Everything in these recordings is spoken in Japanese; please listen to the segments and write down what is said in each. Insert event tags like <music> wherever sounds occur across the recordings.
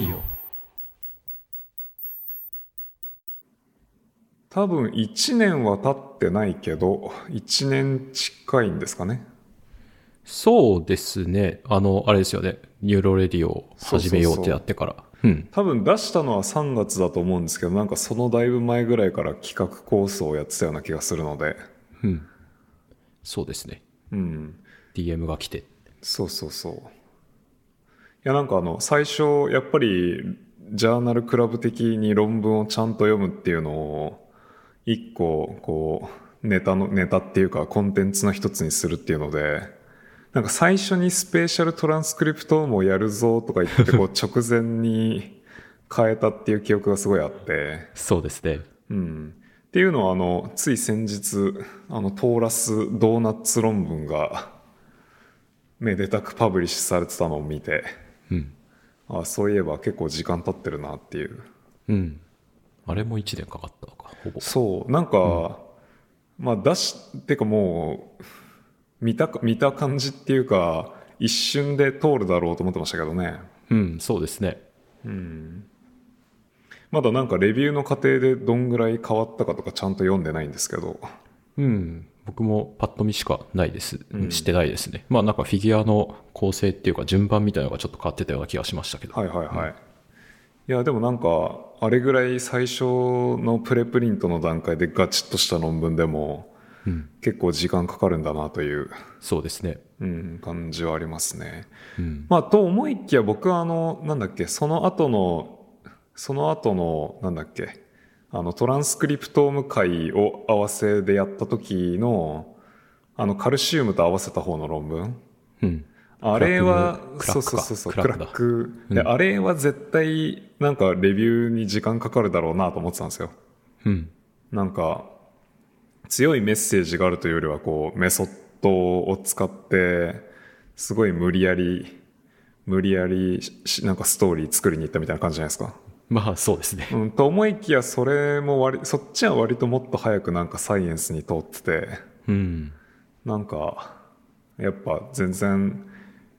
ディオ多分1年は経ってないけど、1年近いんですかね。そうですね。あの、あれですよね。 NeuroRadio を始めようってやってから。うん。多分出したのは3月だと思うんですけど、なんかそのだいぶ前ぐらいから企画構想をやってたような気がするので。うん。そうですね。うん。DM が来て。そうそうそう。いやなんかあの、最初、やっぱり、ジャーナルクラブ的に論文をちゃんと読むっていうのを、一個、こう、ネタの、ネタっていうか、コンテンツの一つにするっていうので、なんか最初にスペーシャルトランスクリプトもやるぞとか言って、こう、<laughs> 直前に変えたっていう記憶がすごいあって、そうですね。うん。っていうのは、あの、つい先日、あの、トーラスドーナッツ論文が、めでたくパブリッシュされてたのを見て、うん。あそういえば結構時間経ってるなっていう。うん。あれも1年かかったのか、ほぼ。そう、なんか、まあ出し、てかもう、見たか、見た感じっていうか、一瞬で通るだろうと思ってましたけどね。うん、そうですね。まだなんかレビューの過程でどんぐらい変わったかとかちゃんと読んでないんですけど。うん。僕もパッと見しかないです。してないですね。まあなんかフィギュアの構成っていうか順番みたいなのがちょっと変わってたような気がしましたけど。はいはいはい。いや、でもなんか、あれぐらい最初のプレプリントの段階でガチッとした論文でも、結構時間かかるんだなという、そうですね。うん、感じはありますね。うん。まあ、と思いきや僕はあの、なんだっけ、その後の、その後の、なんだっけ、あの、トランスクリプトーム会を合わせでやった時の、あの、カルシウムと合わせた方の論文。うん。あれは、そうクラックかそうそうそう、クラックで、あれは絶対、なんかレビューに時間かかるだろうなと思ってたんですよ。うん。なんか、強いメッセージがあるというよりは、こう、メソッドを使って、すごい無理やり、無理やりし、なんかストーリー作りに行ったみたいな感じじゃないですか。まあそうですね。うん、と思いきや、それも割、そっちは割ともっと早くなんかサイエンスに通ってて、うん。なんか、やっぱ全然、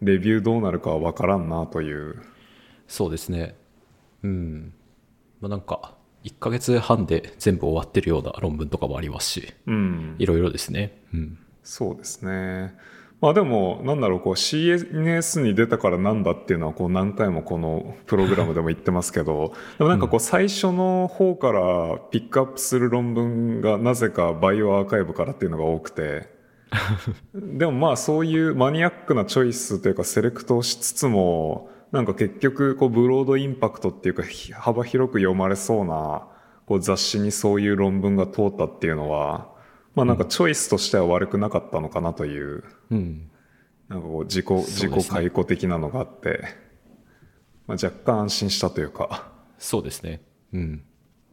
レビューどうなるかはわからんなという。そうですね。うん。まあなんか、1ヶ月半で全部終わってるような論文とかもありますし、うん。いろいろですね。うん。そうですね。まあでも、なんだろう、こう CNS に出たからなんだっていうのは、こう何回もこのプログラムでも言ってますけど、<laughs> でもなんかこう最初の方からピックアップする論文がなぜかバイオアーカイブからっていうのが多くて、<laughs> でもまあそういうマニアックなチョイスというかセレクトをしつつも、なんか結局こうブロードインパクトっていうかひ幅広く読まれそうなこう雑誌にそういう論文が通ったっていうのは、まあなんかチョイスとしては悪くなかったのかなという、うん。なんかこう自己、自己解雇的なのがあって、まあ若干安心したというか、そうですね。うん。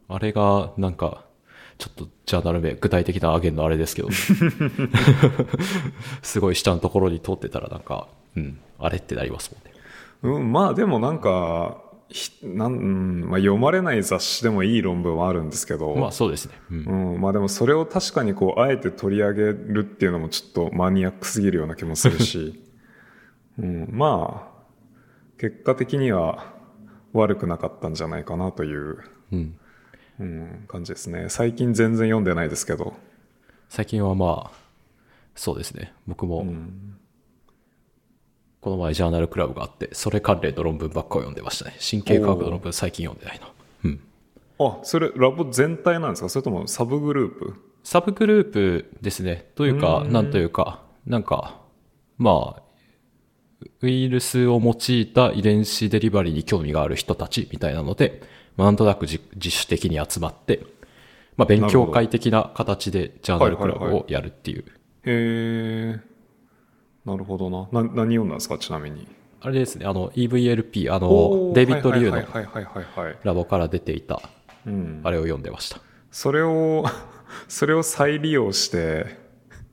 あれが、なんか、ちょっとジャーナル名、具体的なアゲンのあれですけど、<laughs> すごい下のところに通ってたらなんか、うん、あれってなりますもんね。うん、まあでもなんか、ひなんうんまあ、読まれない雑誌でもいい論文はあるんですけど、まあそうですね。うん。うん、まあでもそれを確かにこう、あえて取り上げるっていうのもちょっとマニアックすぎるような気もするし、<laughs> うん、まあ、結果的には悪くなかったんじゃないかなという、うん。うん、感じですね。最近全然読んでないですけど、最近はまあ、そうですね。僕も、この前ジャーナルクラブがあって、それ関連の論文ばっかを読んでましたね。神経科学の論文最近読んでないな。うん。あ、それラボ全体なんですか？それともサブグループ？サブグループですね。というか、なんというか、なんか、まあ、ウイルスを用いた遺伝子デリバリーに興味がある人たちみたいなので、まあ、なんとなく自自主的に集まって、まあ、勉強会的な形でジャーナルクラブをやるっていう。へえ、なるほどな。な、何読んだんですか？ちなみに。あれですね、あの EVLP、あおの、ーデイビッド・リューの。ラボから出ていた、うん。あれを読んでました。それを、<laughs> それを再利用して、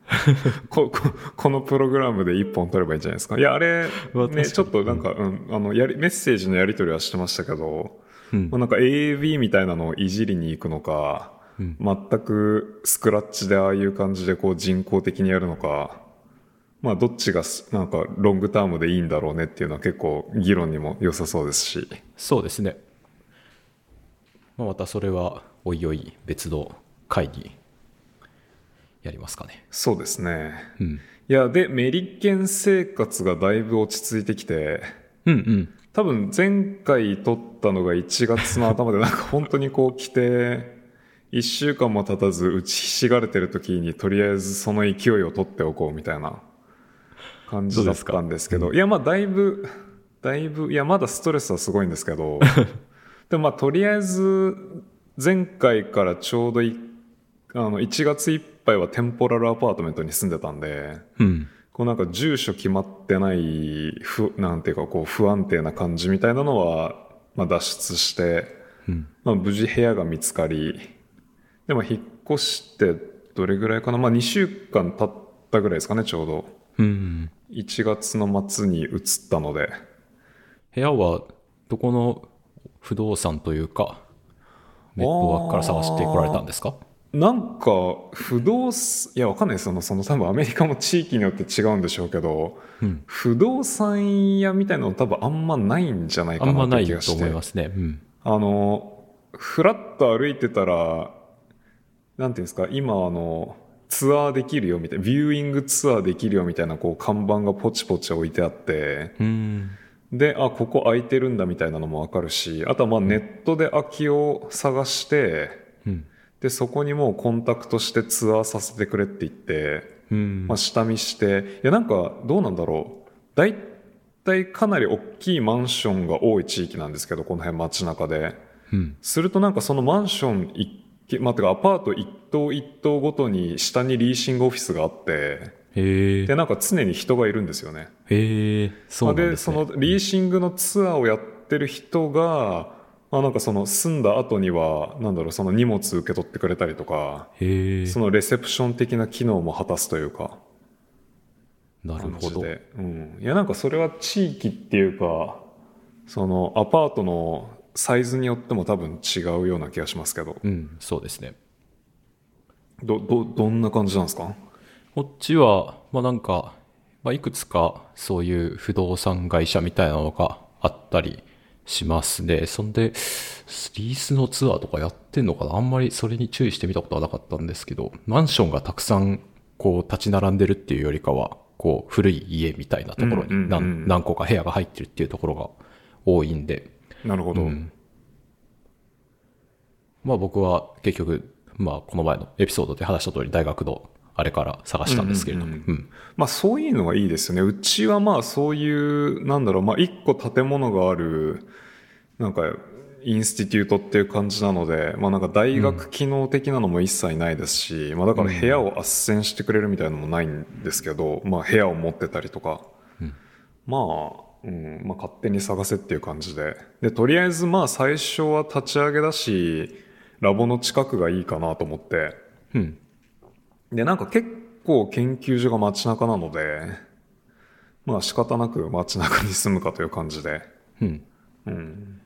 <laughs> こここのプログラムで一本取ればいいんじゃないですか？いや、あれ、ね、ちょっとなんか、うん、あの、やり、メッセージのやり取りはしてましたけど、うんまあなんか AAB みたいなのをいじりに行くのか、全くスクラッチでああいう感じでこう人工的にやるのか、まあどっちがすなんかロングタームでいいんだろうねっていうのは結構議論にも良さそうですし。そうですね。まあ、またそれはおいおい別の会議やりますかね。そうですね。うん。いや、で、メリケン生活がだいぶ落ち着いてきて、うんうん。多分前回撮ったのが1月の頭でなんか本当にこう来て、1週間も経たず打ちひしがれてる時にとりあえずその勢いを取っておこうみたいな感じだったんですけど、いやまあだいぶ、だいぶ、いやまだストレスはすごいんですけど、<laughs> でもまあとりあえず前回からちょうどいあの1月いっぱいはテンポラルアパートメントに住んでたんで、うん。こうなんか住所決まってない、ふ、なんていうかこう不安定な感じみたいなのは、まあ脱出して、うん。まあ無事部屋が見つかり、でも引っ越してどれぐらいかなまあ2週間経ったぐらいですかね、ちょうど。うん。1月の末に移ったので。部屋はどこの不動産というか、ネットワークから探してこられたんですか？なんか不動産、いやわかんないですその、その多分アメリカも地域によって違うんでしょうけど、うん。不動産屋みたいなの多分あんまないんじゃないかあんまなっないとて気がして。思いますね。うん。あの、ふらっと歩いてたら、なんていうんですか、今あの、ツアーできるよみたいな、ビューイングツアーできるよみたいな、こう、看板がポチポチ置いてあって、うん。で、あ、ここ空いてるんだみたいなのもわかるし、あとはまあネットで空きを探して、うん。で、そこにもうコンタクトしてツアーさせてくれって言って、うんまあ、下見して、いや、なんか、どうなんだろう。大体かなり大きいマンションが多い地域なんですけど、この辺街中で。うん。するとなんかそのマンションまあ、てかアパート一棟一棟ごとに下にリーシングオフィスがあって、で、。なんか常に人がいるんですよね。へえ。そうですね。そのリーシングのツアーをやってる人が、まあ、なんかその住んだ後には、なんだろう、その荷物受け取ってくれたりとか。そのレセプション的な機能も果たすというか、なるほど。うん。いや、なんかそれは地域っていうか、そのアパートのサイズによっても多分違うような気がしますけど、うん、そうですね。ど、ど、どんな感じなんですか？こっちは、まあなんか、まあいくつかそういう不動産会社みたいなのがあったりしますね。そんで、リースのツアーとかやってんのかな？あんまりそれに注意してみたことはなかったんですけど、マンションがたくさんこう立ち並んでるっていうよりかは、こう古い家みたいなところに何何個か部屋が入ってるっていうところが多いんで、なるほど。うん。まあ僕は結局、まあこの前のエピソードで話した通り大学のあれから探したんですけれども、うんうんまあそういうのはいいですよね。うちはまあそういう、なんだろう、まあ一個建物がある、なんか、インスティテュートっていう感じなので、まあなんか大学機能的なのも一切ないですし、まあだから部屋を斡旋してくれるみたいなのもないんですけど、まあ部屋を持ってたりとか、まあ、うん、まあ勝手に探せっていう感じで。で、とりあえずまあ最初は立ち上げだし、ラボの近くがいいかなと思って、うん。で、なんか結構研究所が街中なので、まあ仕方なく街中に住むかという感じで、うん。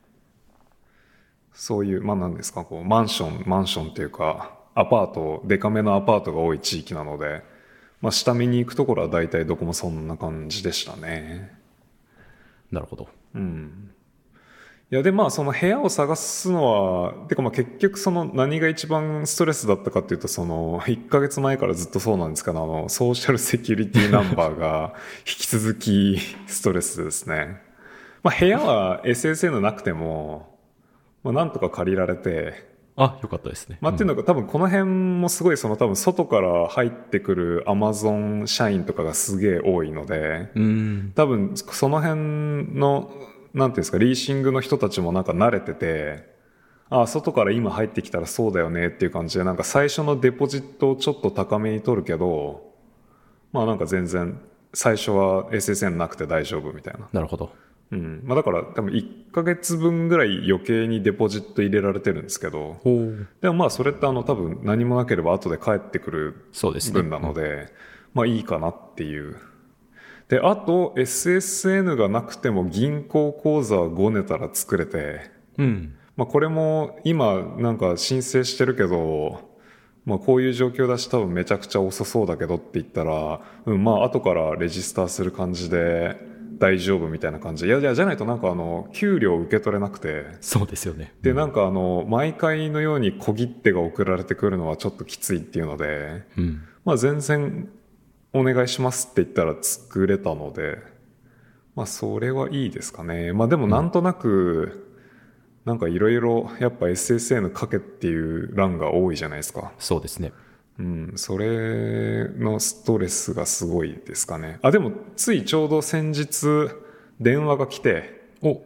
そういう、まあ何ですか、こう、マンション、マンションっていうか、アパート、デカめのアパートが多い地域なので、まあ下見に行くところは大体どこもそんな感じでしたね。なるほど。うん。いや、で、まあ、その部屋を探すのは、てかまあ結局その何が一番ストレスだったかっていうと、その、1ヶ月前からずっとそうなんですけど、あの、ソーシャルセキュリティナンバーが引き続きストレスですね。まあ、部屋は SSN なくても、まあ、なんとか借りられて、あ、よかったですね。まあ、っていうのが多分この辺もすごいその多分外から入ってくるアマゾン社員とかがすげえ多いので、うん。多分その辺のなんていうんですかリーシングの人たちもなんか慣れててああ外から今入ってきたらそうだよねっていう感じでなんか最初のデポジットをちょっと高めに取るけどまあなんか全然最初は SSN なくて大丈夫みたいな、なるほど。うんまあ、だから多分1ヶ月分ぐらい余計にデポジット入れられてるんですけど。でもまあそれってあの多分何もなければ後で帰ってくるそうですね。分なので、まあいいかなっていう。で、あと SSN がなくても銀行口座はごねたら作れて、うん。まあこれも今なんか申請してるけど、まあ、こういう状況だし多分めちゃくちゃ遅そうだけどって言ったら、うん、まあ後からレジスターする感じで大丈夫みたいな感じいやいやじゃないとなんかあの給料受け取れなくてそうですよね。でなんかあの毎回のように小切手が送られてくるのはちょっときついっていうので、うん。まあ、全然お願いしますって言ったら作れたので、まあ、それはいいですかね。まあ、でもなんとなく、なんかいろいろやっぱ SSN 書けっていう欄が多いじゃないですか。そうですね。うん、それのストレスがすごいですかね。あ、でもついちょうど先日電話が来て、お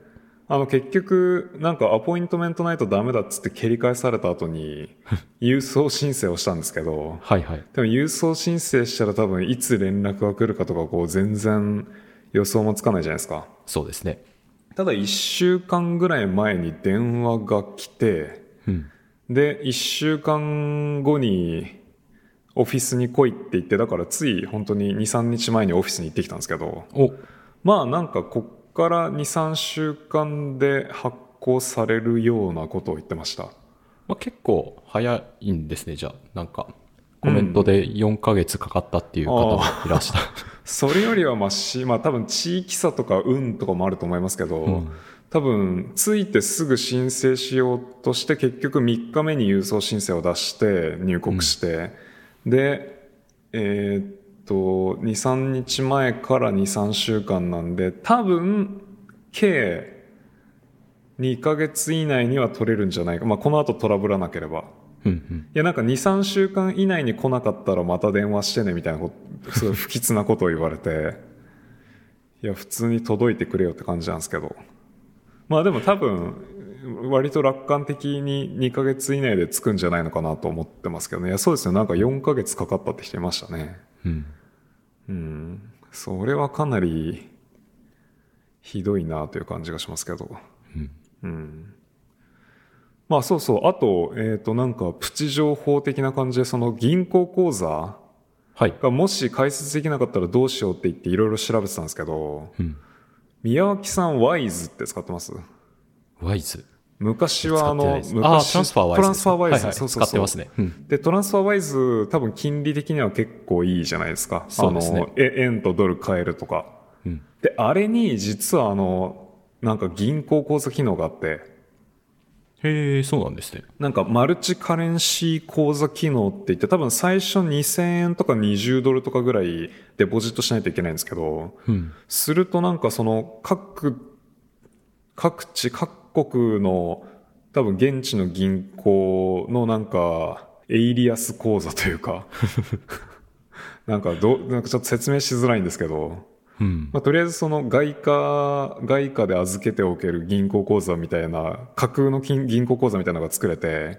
あの結局なんかアポイントメントないとダメだっつって蹴り返された後に <laughs> 郵送申請をしたんですけど、はいはい。でも郵送申請したら多分いつ連絡が来るかとかこう全然予想もつかないじゃないですか。そうですね。ただ1週間ぐらい前に電話が来て、うん。で、1週間後にオフィスに来いって言って、だからつい本当に2、3日前にオフィスに行ってきたんですけど、おまあなんかこっから2、3週間で発行されるようなことを言ってました。まあ、結構早いんですね、じゃあ。なんか、コメントで4ヶ月かかったっていう方もいらした。それよりはまし、まあ多分地域差とか運とかもあると思いますけど、うん多分着いてすぐ申請しようとして結局3日目に郵送申請を出して入国して、で、えーっと、2、3日前から2、3週間なんで、多分、計2ヶ月以内には取れるんじゃないか。まあこの後トラブらなければ。うんうん。いや、なんか2、3週間以内に来なかったらまた電話してねみたいな不吉なことを言われて、いや、普通に届いてくれよって感じなんですけど。まあでも多分、割と楽観的に2ヶ月以内で着くんじゃないのかなと思ってますけどね。いや、そうですね。なんか4ヶ月かかったって人いましたね。うん。うん。それはかなり、ひどいなという感じがしますけど。うん。うん。まあそうそう。あと、えっ、と、なんか、プチ情報的な感じで、その銀行口座はい。がもし開設できなかったらどうしようって言っていろいろ調べてたんですけど、うん。宮脇さん、ワイズって使ってます？ワイズ。昔はあの、昔トランスファーワイズ。トランスファーワイズ。はいはいそうそう。使ってますね。うん。で、トランスファーワイズ、多分金利的には結構いいじゃないですか。そうですねあの、え円とドル買えるとか。うん。で、あれに実はあの、なんか銀行口座機能があって、へえ、そうなんですね。なんかマルチカレンシー口座機能って言って多分最初2000円とか20ドルとかぐらいデポジットしないといけないんですけど、うん。するとなんかその各、各地各国の多分現地の銀行のなんかエイリアス口座というか、<laughs> なんかどう、なんかちょっと説明しづらいんですけど、うん。まあ、とりあえずその外貨、外貨で預けておける銀行口座みたいな、架空の金銀行口座みたいなのが作れて、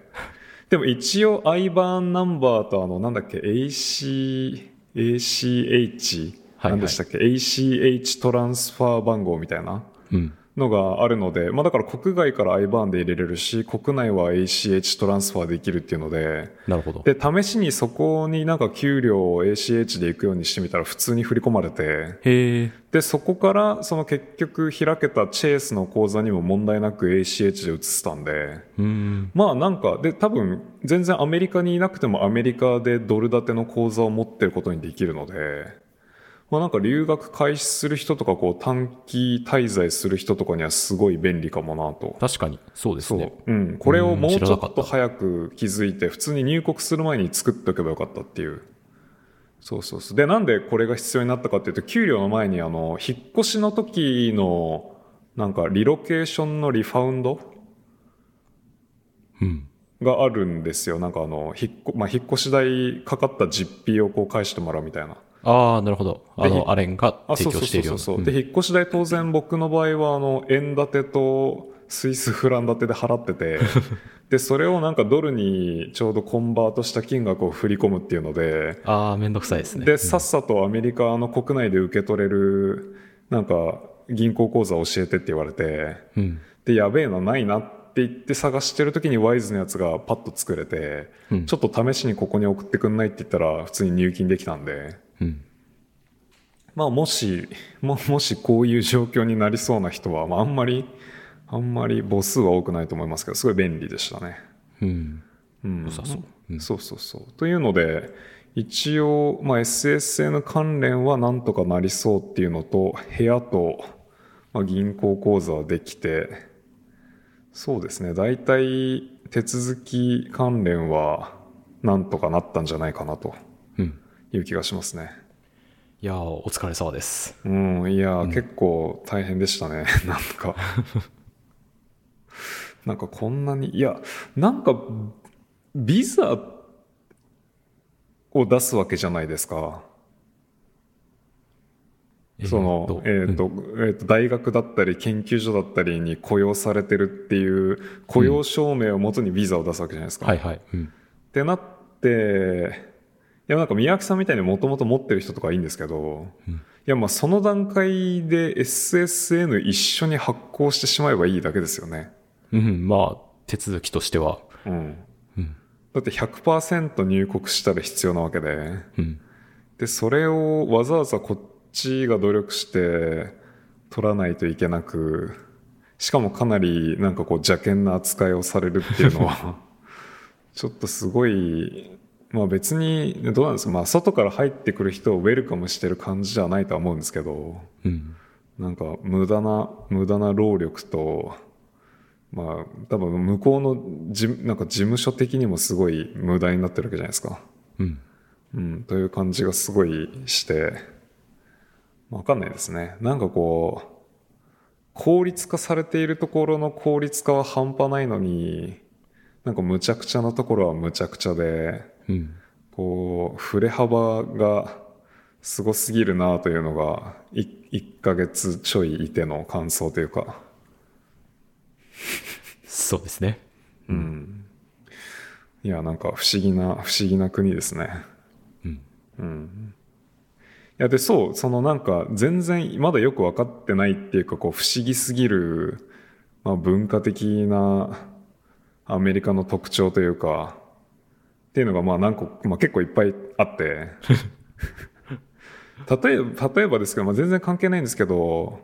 でも一応 IBAN ナンバーとあの、なんだっけ、AC、ACH、はいはい何でしたっけ、ACH トランスファー番号みたいなうん。のがあるので、まあだから国外から IBAN で入れれるし、国内は ACH トランスファーできるっていうので、なるほど。で、試しにそこになんか給料を ACH で行くようにしてみたら普通に振り込まれて、へえ。で、そこから、その結局開けたチェイスの口座にも問題なく ACH で移せたんで、うん。まあなんか、で、多分、全然アメリカにいなくてもアメリカでドル建ての口座を持ってることにできるので、まあなんか留学開始する人とか、こう短期滞在する人とかにはすごい便利かもなと。確かに、そうですそうね。。うん。これをもうちょっと早く気づいて、普通に入国する前に作っておけばよかったっていう。そうそうそう。で、なんでこれが必要になったかっていうと、給料の前にあの、引っ越しの時の、なんかリロケーションのリファウンドうん。があるんですよ。なんかあの、引っこ、まあ、引っ越し代かかった実費をこう返してもらうみたいな。ああ、なるほど。あでの、アレンがあ、提そうそう供しているような。そうそうそう。うんで、引っ越し代当然僕の場合はあの、円建てとスイスフラン建てで払ってて、<laughs> で、それをなんかドルにちょうどコンバートした金額を振り込むっていうので、ああ、めんどくさいですね。で、さっさとアメリカの国内で受け取れる、なんか、銀行口座教えてって言われて、うん。で、やべえのないなって言って探してる時にワイズのやつがパッと作れて、うんちょっと試しにここに送ってくんないって言ったら普通に入金できたんで、うん。まあもし、も、もしこういう状況になりそうな人は、まああんまり、あんまり母数は多くないと思いますけど、すごい便利でしたね。うん。うん。良さそううんそうそうそう。というので、一応、まあ、SSN 関連はなんとかなりそうっていうのと、部屋と、まあ、銀行口座はできて、そうですね、大体手続き関連はなんとかなったんじゃないかなとうん。いう気がしますね。いやー、お疲れ様です。うん、いや、結構大変でしたね。<laughs> なんか。なんかこんなに、いや、なんか、ビザを出すわけじゃないですか。その、えっ、と、えっ、と、大学だったり研究所だったりに雇用されてるっていう雇用証明をもとにビザを出すわけじゃないですか。はいはい。うん。ってなって、いやなんか宮脇さんみたいにもともと持ってる人とかはいいんですけど、いやまあその段階で SSN 一緒に発行してしまえばいいだけですよね。うん、まあ、手続きとしては。うん。うん。だって100%入国したら必要なわけで、うん。で、それをわざわざこっちが努力して取らないといけなく、しかもかなりなんかこう邪険な扱いをされるっていうのは、<laughs> ちょっとすごい、まあ別に、どうなんですか、まあ外から入ってくる人をウェルカムしてる感じじゃないとは思うんですけど、うん。なんか無駄な、無駄な労力と、まあ多分向こうの事務なんか事務所的にもすごい無駄になってるわけじゃないですか。うん。うん、という感じがすごいして、わかんないですね。なんかこう、効率化されているところの効率化は半端ないのに、なんか無茶苦茶なところは無茶苦茶で、うん。こう、振れ幅がすごすぎるなというのが、い1ヶ月ちょいいての感想というか、そうですね。うん。いや、なんか不思議な、不思議な国ですね。うん。うん。いや、で、そう、そのなんか、全然、まだよく分かってないっていうか、こう、不思議すぎる、まあ、文化的なアメリカの特徴というか、っていうのが、まあ、何個、まあ、結構いっぱいあって、<laughs> 例えば、例えばですけど、まあ、全然関係ないんですけど、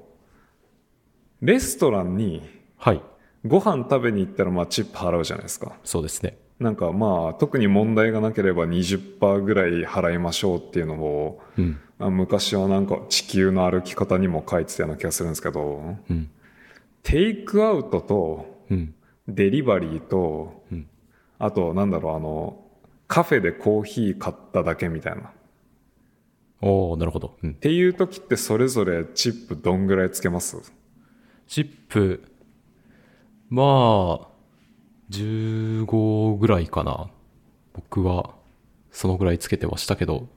レストランにはい。ご飯食べに行ったら、まあ、チップ払うじゃないですか。そうですね。なんかまあ特に問題がなければ20%ぐらい払いましょうっていうのを、うん。あ昔はなんか地球の歩き方にも書いてたような気がするんですけど、うん。テイクアウトとうん。デリバリーと、うんあとなんだろうあの、カフェでコーヒー買っただけみたいな。っおー、なるほど。うん。ていう時ってそれぞれチップどんぐらいつけます？チップ、まあ、15ぐらいかな。僕は、そのぐらいつけてましたけど、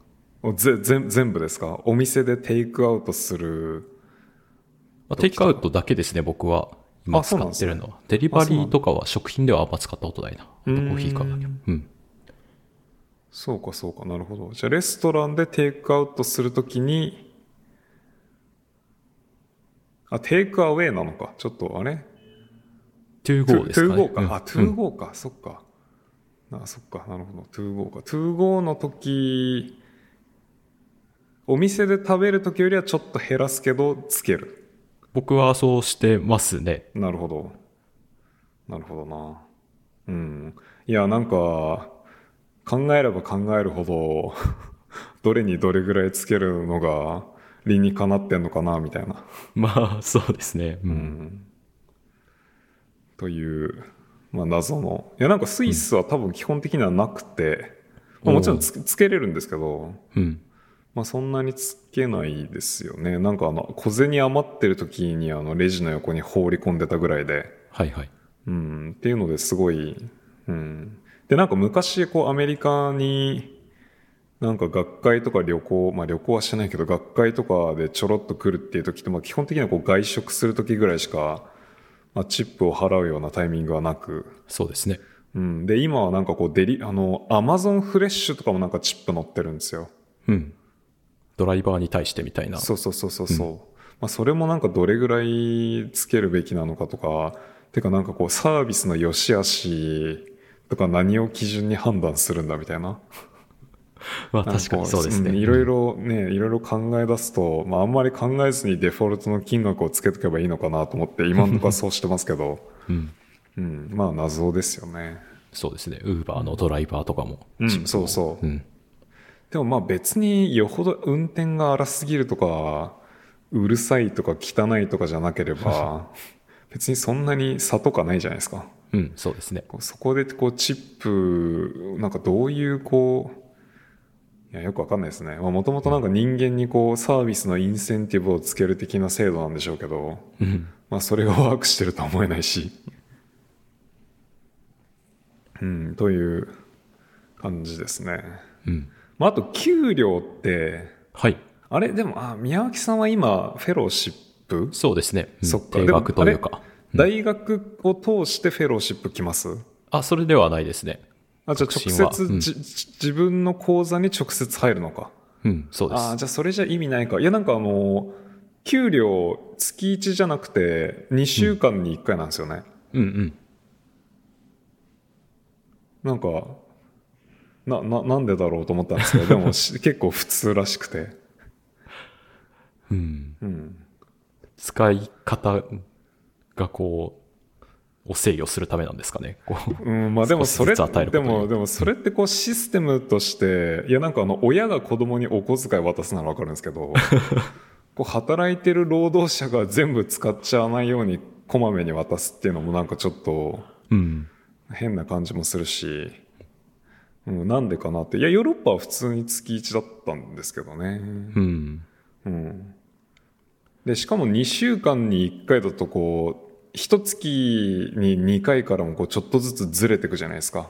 おぜ全全部ですか？お店でテイクアウトする。まあ、テイクアウトだけですね、僕は。今使ってるのは。デリバリーとかは食品ではあんま使ったことないな。コーヒーかだけ。うん。そうかそうかなるほど。じゃあレストランでテイクアウトするときに、あ、 takeaway なのか。ちょっとあれ？ to go ですか？ね。 to go か。あ、うん to go か。そっか。あ、そっか。なるほど。2ゴーか。2ゴーの時、お店で食べる時よりはちょっと減らすけど、つける。僕はそうしてますね。なるほど。なるほどな。うん。いや、なんか、考えれば考えるほど、<laughs> どれにどれぐらいつけるのが理にかなってんのかな、みたいな。まあ、そうですね。う。うんん。という、まあ謎の。いや、なんかスイスは多分基本的にはなくて、まあもちろんつつけれるんですけど、うん。まあそんなにつけないですよね。なんかあの、小銭余ってる時にあの、レジの横に放り込んでたぐらいで、はいはい。うん、っていうのですごい、うん。で、なんか昔、こう、アメリカに、なんか学会とか旅行、まあ旅行はしてないけど、学会とかでちょろっと来るっていう時って、まあ基本的にはこう外食する時ぐらいしか、まあチップを払うようなタイミングはなく、そうですね。うん。で、今はなんかこうデリ、あの、アマゾンフレッシュとかもなんかチップ載ってるんですよ。うん。ドライバーに対してみたいな。そうそうそうそうそう。まあそれもなんかどれぐらいつけるべきなのかとか、てかなんかこうサービスの良し悪しとか何を基準に判断するんだみたいな。まあ確かにそうですね。んいろいろね、いろいろ考え出すと、まああんまり考えずにデフォルトの金額をつけとけばいいのかなと思って、今のところはそうしてますけど、<laughs> うん。うん、まあ謎ですよね。そうですね。ウーバーのドライバーとかも。うんそうそううん。でもまあ別によほど運転が荒すぎるとかうるさいとか汚いとかじゃなければ <laughs> 別にそんなに差とかないじゃないですかうん、そうですね。こうそこでこうチップなんかどういうこういやよくわかんないですねもともとなんか人間にこうサービスのインセンティブをつける的な制度なんでしょうけどうん。まあそれがワークしてるとは思えないしうんという感じですねうん。まあ、あと給料ってはい。あれでもあ宮脇さんは今フェローシップ、そうですね。うんそっか定額というか。大学を通してフェローシップ来ます？あ、それではないですね。あじゃあ直接、うん。じ自分の口座に直接入るのか？うん、そうです。あじゃあそれじゃ意味ないか。いやなんかあの給料月1じゃなくて2週間に1回なんですよね、うん。うん。なんかなななんでだろうと思ったんですけどでもし <laughs> 結構普通らしくて。うん。うん。使い方がこう、を制御するためなんですかね。こううん、まあでもそれ、でも、でもそれってこうシステムとして、いやなんかあの、親が子供にお小遣い渡すならわかるんですけど、<laughs> こう働いてる労働者が全部使っちゃわないようにこまめに渡すっていうのもなんかちょっとうん。変な感じもするし、うん、なんでかなって。いや、ヨーロッパは普通に月1だったんですけどね。うん。うん。で、しかも2週間に1回だとこう、一月に2回からもこうちょっとずつずれていくじゃないですか。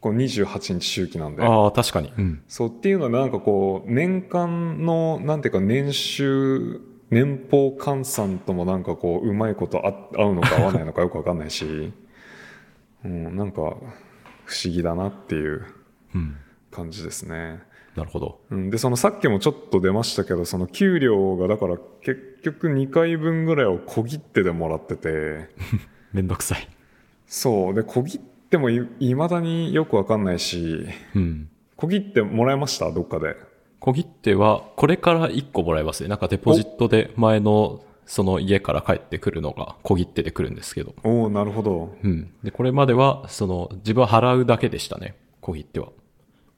こう28日周期なんで。ああ、確かに。うん。そうっていうのはなんかこう、年間の、なんていうか年収、年俸換算ともなんかこう、うまいことあ合うのか合わないのかよくわかんないし、うん、なんか不思議だなっていううん。感じですね。なるほど。うん、で、そのさっきもちょっと出ましたけど、その給料がだから結局2回分ぐらいを小切手でもらってて、<laughs> めんどくさい。そう。で、小切手もい未だによくわかんないし、うん。小切手もらいました？どっかで。小切手は、これから1個もらえますね。なんかデポジットで前の、その家から帰ってくるのが小切手で来るんですけど。おおなるほど。うん。で、これまでは、その、自分は払うだけでしたね。小切手は。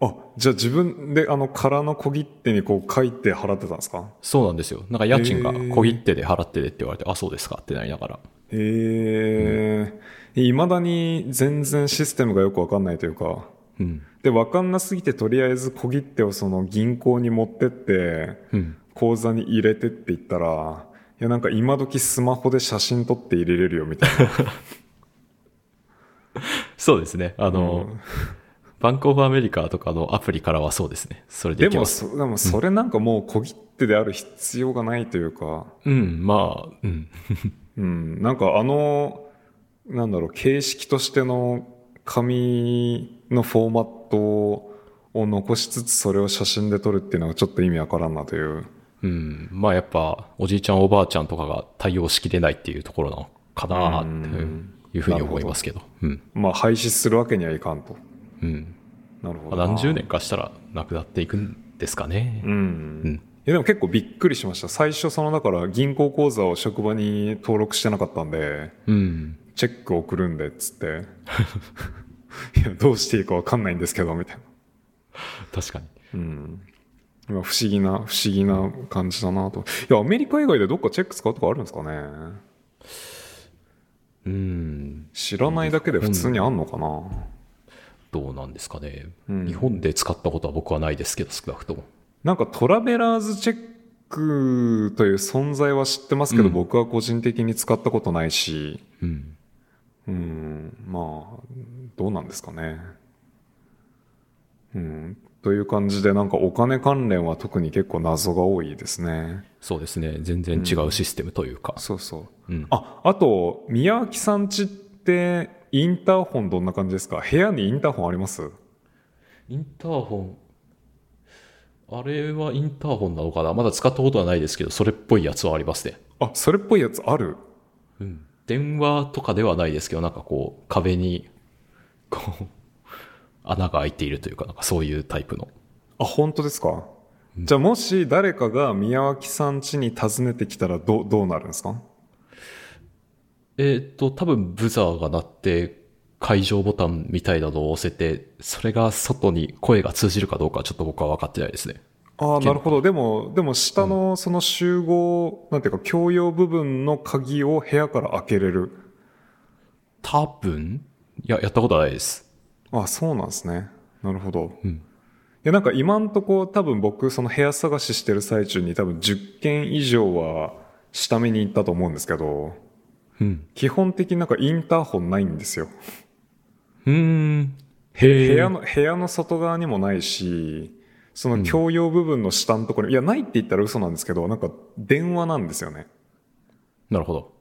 あ、じゃあ自分であの空の小切手にこう書いて払ってたんですか？そうなんですよ。なんか家賃が小切手で払ってでって言われて、あ、そうですかってなりながら。へえ、いまだに全然システムがよくわかんないというか、うん。で、わかんなすぎてとりあえず小切手をその銀行に持ってって、うん。口座に入れてって言ったら、いやなんか今時スマホで写真撮って入れれるよみたい <laughs> そうですね。あな。の、うんバンクオブアメリカとかのアプリからはそうですね。それででも。そ、でもそれなんかもう小切手である必要がないというか、うん、まあ、うん。<laughs> うん、なんかあの、なんだろう、形式としての紙のフォーマットを残しつつそれを写真で撮るっていうのがちょっと意味わからんなという。うん。まあやっぱ、おじいちゃんおばあちゃんとかが対応しきれないっていうところなのかなっていうふうに思いますけど。うん。まあ廃止するわけにはいかんと。うん。なるほど何十年かしたらなくなっていくんですかね。うん。うん。いやでも結構びっくりしました。最初そのだから銀行口座を職場に登録してなかったんで、うん。チェック送るんでっつって。<laughs> いや、どうしていいかわかんないんですけど、みたいな。確かに。うん。今不思議な、不思議な感じだなと。いや、アメリカ以外でどっかチェック使うとかあるんですかねうん。知らないだけで普通にあんのかな、どうなんですかね。うん日本で使ったことは僕はないですけど、少なくとも。なんかトラベラーズチェックという存在は知ってますけど、うん僕は個人的に使ったことないし、うん。うん、まあ、どうなんですかね。うん。という感じで、なんかお金関連は特に結構謎が多いですね。そうですね。全然違うシステムというか。そうそう。うん。あ、あと、宮脇さんちって、インターホンどんな感じですか？部屋にインターホンあります？インターホン、あれはインターホンなのかな？まだ使ったことはないですけど、それっぽいやつはありますね。あ、それっぽいやつある？うん。電話とかではないですけど、なんかこう、壁に、こう、穴が開いているというか、なんかそういうタイプの。あ、本当ですか、じゃあもし誰かが宮脇さん家に訪ねてきたらどう、どうなるんですか？えっ、と、多分ブザーが鳴って解錠ボタンみたいなのを押せて、それが外に声が通じるかどうかはちょっと僕は分かってないですね。ああ、なるほど。でも、でも下のその集合、なんていうか、共用部分の鍵を部屋から開けれる。多分いや、やったことはないです。あそうなんですね。なるほど。うん。いや、なんか今んとこ多分僕、その部屋探ししてる最中に多分10件以上は下見に行ったと思うんですけど、うん。基本的になんかインターホンないんですよ。うーん。部屋の、部屋の外側にもないし、その共用部分の下のところに、いや、ないって言ったら嘘なんですけど、なんか電話なんですよね。なるほど。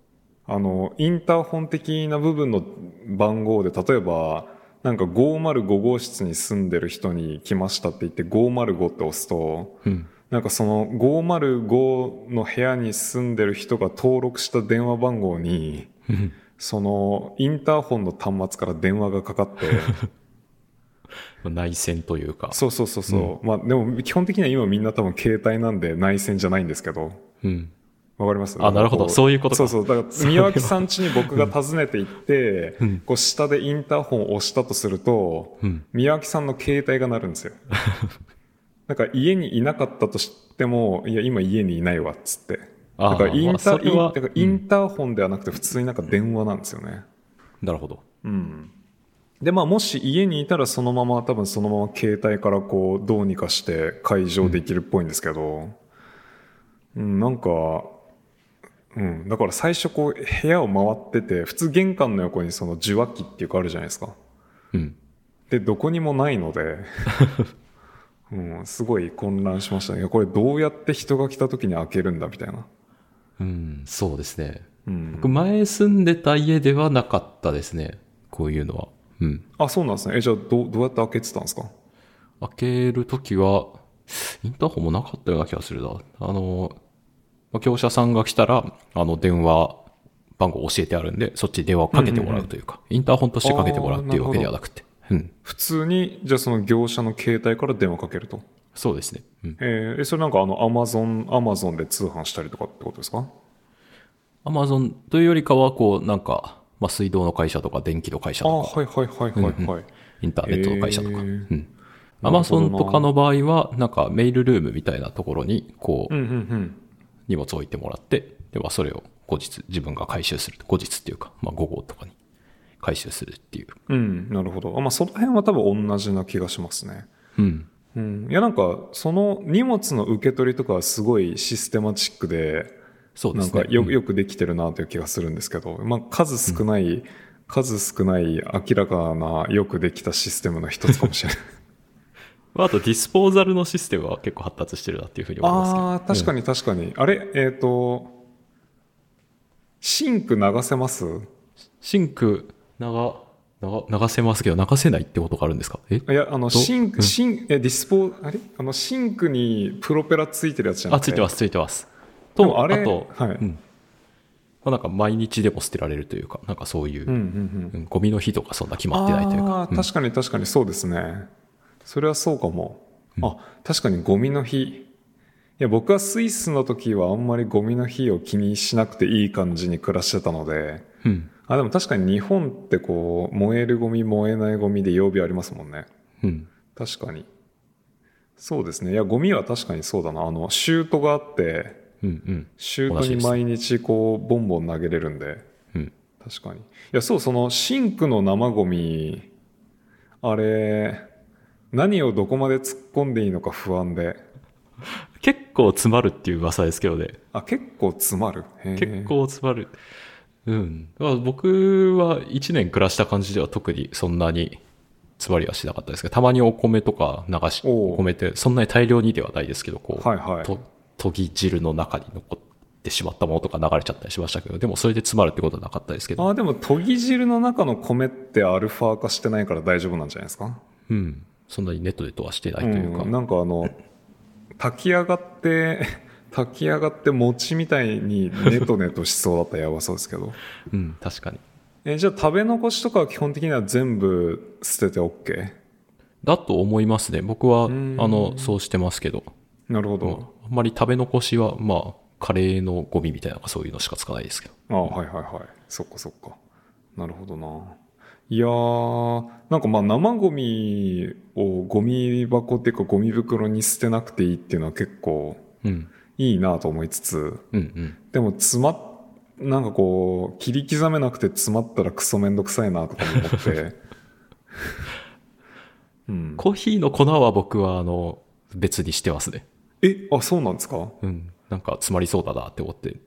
あの、インターホン的な部分の番号で、例えば、なんか505号室に住んでる人に来ましたって言って505って押すと、うん。なんかその505の部屋に住んでる人が登録した電話番号に、<laughs> そのインターホンの端末から電話がかかって、<laughs> 内線というか。そうそうそうそう。まあでも基本的には今みんな多分携帯なんで内線じゃないんですけど、うん。わかります？あなるほどこそういうことかそうそう。だから宮脇さん家に僕が訪ねて行って、こう下でインターホンを押したとすると、うん。宮脇さんの携帯が鳴るんですよ。<laughs> なんか家にいなかったとしても、いや今家にいないわっつって。だからインまあター、インだからインターホンではなくて普通になんか電話なんですよね。なるほど。うん。で、まあもし家にいたらそのまま多分そのまま携帯からこうどうにかして解錠できるっぽいんですけど、うん、なんか、うん、だから最初こう部屋を回ってて、普通玄関の横にその受話器っていうかあるじゃないですか。うん。で、どこにもないので、<laughs> うん、すごい混乱しましたね。これどうやって人が来た時に開けるんだみたいな。うん、そうですね。うん。僕前住んでた家ではなかったですね。こういうのは。うん。あ、そうなんですね。え、じゃあどう、どうやって開けてたんですか？開けるときは、インターホンもなかったような気がするな。あの、まあ業者さんが来たら、あの、電話番号教えてあるんで、そっちに電話をかけてもらうというか、インターホンとしてかけてもらうっていうわけではなくて。うん。普通に、じゃあその業者の携帯から電話かけると。そうですね。うん。えーえそれなんかあの、アマゾン、アマゾンで通販したりとかってことですか？アマゾンというよりかは、こう、なんか、まあ、水道の会社とか電気の会社あとか、はいはいはいはいはい。インターネットの会社とか。へーうん。アマゾンとかの場合は、なんかメールルームみたいなところに、こうう、んうん荷物を置いてもらって、ではそれを後日自分が回収する。後日っていうか、まあ午後とかに回収するっていう。うん。うん、なるほど。あまあその辺は多分同じな気がしますね。うん。うん。いやなんか、その荷物の受け取りとかはすごいシステマチックで、そうですね。なんかよ,、うんよくできてるなという気がするんですけど、まあ数少ない、数少ない明らかなよくできたシステムの一つかもしれない。<laughs> あと disposal のシステムは結構発達してるなっていうふうに思いますけど。ああ、確かに確かに。あれえっ、と、シンク流せます？シンク、流、流、流せますけど、流せないってことがあるんですか？え？いや、あの、どシンク、シン、え、ディスポ、あれ？あの、シンクにプロペラついてるやつじゃなあ、くて？ついてます、ついてます。と、ああれと、はいうん。まあ、なんか毎日でも捨てられるというか、なんかそういう、うんうんうん。うんゴミの日とかそんな決まってないというあか。あ、確かに確かにそうですね。それはそうかも。あ、確かにゴミの日。いや、僕はスイスの時はあんまりゴミの日を気にしなくていい感じに暮らしてたので、うん。あ、でも確かに日本ってこう、燃えるゴミ、燃えないゴミで曜日ありますもんね。うん。確かに。そうですね。いや、ゴミは確かにそうだな。あの、シュートがあって、うん。うん。シュートに毎日こう、ボンボン投げれるんで、うん。確かに。いや、そう、その、シンクの生ゴミ、あれ、何をどこまで突っ込んでいいのか不安で。結構詰まるっていう噂ですけどね。あ、結構詰まる。結。構詰まる。うん。だから僕は1年暮らした感じでは特にそんなに詰まりはしなかったですけど、たまにお米とか流し、お米ってそんなに大量にではないですけど、こう、はいはい。と研ぎ汁の中に残ってしまったものとか流れちゃったりしましたけど、でもそれで詰まるってことはなかったですけど、あ、でも、研ぎ汁の中の米ってアルファ化してないから大丈夫なんじゃないですか？うん。そんなにネットでとはしてないというか、ん、なんかあの、炊き上がって、炊き上がって餅みたいにネトネトしそうだったらやばそうですけど。<laughs> うん、確かに。え、じゃあ食べ残しとかは基本的には全部捨てて OK? だと思いますね。僕は、あんの、そうしてますけど、なるほど。あんまり食べ残しは、まあ、カレーのゴミみたいなそういうのしかつかないですけど。あはいはいはい。そっかそっか。なるほどな。いやー、なんかまあ生ゴミをゴミ箱っていうかゴミ袋に捨てなくていいっていうのは結構うん。いいなと思いつつ、うんうん。でも詰まっ、なんかこう、切り刻めなくて詰まったらクソめんどくさいなとかも思って。<laughs> うん、コーヒーの粉は僕は、あの、別にしてますね。え、あ、そうなんですか？うん。なんか詰まりそうだなって思って。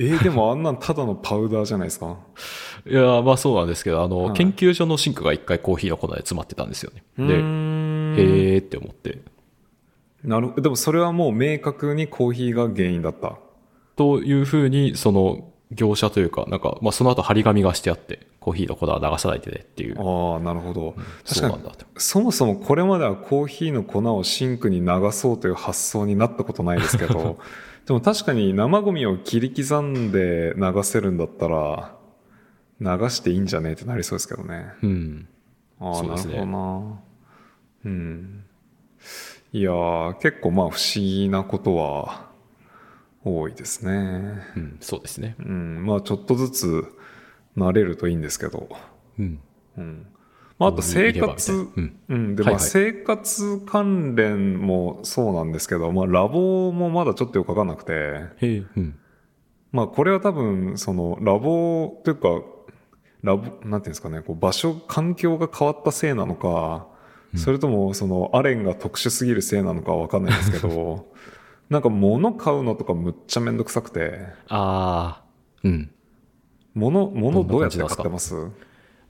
えーでもあんなんただのパウダーじゃないですか？<laughs> いや、まあそうなんですけど、あの、はい研究所のシンクが一回コーヒーの粉で詰まってたんですよね。うで、へーって思って。なるでもそれはもう明確にコーヒーが原因だった。というふうに、その、業者というか、なんか、まあその後張り紙がしてあって、コーヒーの粉は流さないでねっていう。ああ、なるほど。確かにそうなんだって。そもそもこれまではコーヒーの粉をシンクに流そうという発想になったことないですけど、<laughs> でも確かに生ゴミを切り刻んで流せるんだったら、流していいんじゃねえってなりそうですけどね。うん。ああ、なるほどな。うん。いやー、結構まあ不思議なことは多いですね。うん、そうですね。うん。まあちょっとずつ慣れるといいんですけど。うん。うん。まああと生活、入ればみたいなうん。で、はいはいまあ生活関連もそうなんですけど、まあラボもまだちょっとよくわかんなくて、へえ、うん。まあこれは多分、そのラボというか、ラボ、なんていうんですかね、こう場所、環境が変わったせいなのか、それともそのアレンが特殊すぎるせいなのかはわかんないですけど、<laughs> なんか物買うのとかむっちゃめんどくさくて、ああ、うん。物、物どうやって買ってます？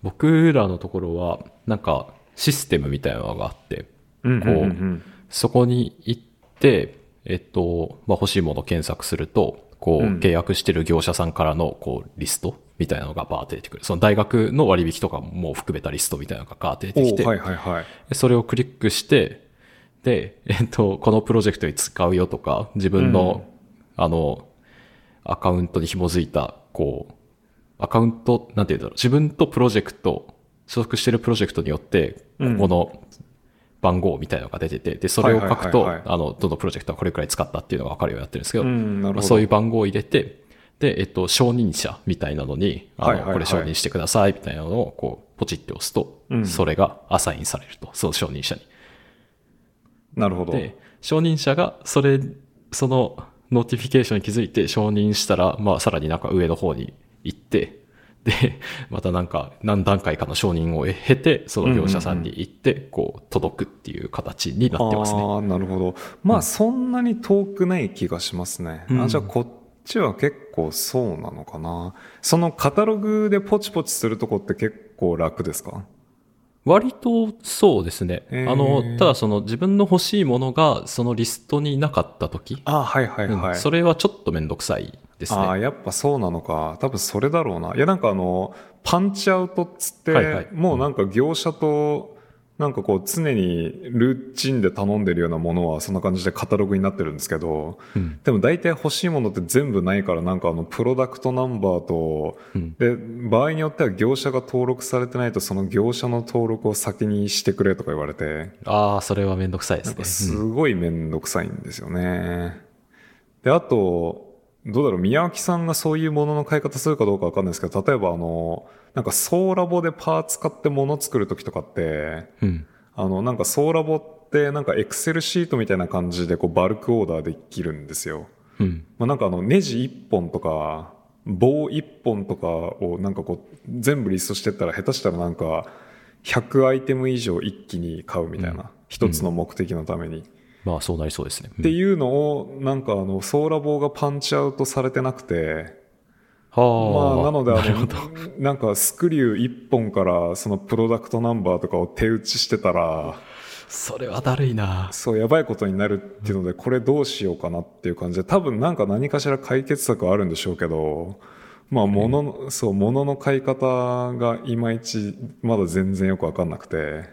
僕らのところは、なんか、システムみたいなのがあって、うんこうそこに行って、えっと、まあ、欲しいものを検索すると、こう、うん。契約してる業者さんからの、こう、リストみたいなのがバーって出てくる。その大学の割引とかも含めたリストみたいなのがガーって出てきて、おはいはいはい。でそれをクリックして、で、えっと、このプロジェクトに使うよとか、自分の、あの、アカウントに紐づいた、こう、アカウント、なんていうんだろう、自分とプロジェクト、所属してるプロジェクトによって、こうんこの番号みたいなのが出てて、で、それを書くと、あの、どのプロジェクトはこれくらい使ったっていうのがわかるようになってるんですけど、うん、ど。まあそういう番号を入れて、で、えっと、承認者みたいなのに、あの、はいはいはいこれ承認してくださいみたいなのを、こう、ポチって押すと、うんそれがアサインされると、その承認者に。なるほど。で、承認者が、それ、その、 notification に気づいて承認したら、まあ、さらになんか上の方に行って、で、またなんか何段階かの承認を経て、その業者さんに行って、こう、届くっていう形になってますね。ああ、なるほど。まあ、そんなに遠くない気がしますね。うんあじゃあ、こっちは結構そうなのかな。そのカタログでポチポチするとこって結構楽ですか？割とそうですね。へーあの、ただその自分の欲しいものがそのリストになかった時、あはいはいはい。うんそれはちょっとめんどくさいですああ、ね。やっぱそうなのか。多分それだろうな。いや、なんかあの、パンチアウトっつって、はいはいもうなんか業者と、なんかこう常にルーチンで頼んでるようなものはそんな感じでカタログになってるんですけど、うんでも大体欲しいものって全部ないからなんかあのプロダクトナンバーと、うんで、場合によっては業者が登録されてないとその業者の登録を先にしてくれとか言われて、ああ、それはめんどくさいですね。すごいめんどくさいんですよね。で、あと、どうだろう、宮脇さんがそういうものの買い方するかどうかわかんないですけど、例えばあの、なんかソーラボでパーツ買って物作るときとかって、うん。あの、なんかソーラボってなんかエクセルシートみたいな感じでこうバルクオーダーできるんですよ。うん。まあ、なんかあのネジ1本とか棒1本とかをなんかこう全部リストしてったら下手したらなんか100アイテム以上一気に買うみたいな、一つの目的のために、まあそうなりそうですね。うんっていうのをなんかあのソーラ棒がパンチアウトされてなくてはあ。まあなのであのなるほど。なんかスクリュー1本からそのプロダクトナンバーとかを手打ちしてたらそれはだるいな。そうやばいことになるっていうのでこれどうしようかなっていう感じで多分なんか何かしら解決策はあるんでしょうけどまあ物の、そう物の買い方がいまいちまだ全然よくわかんなくて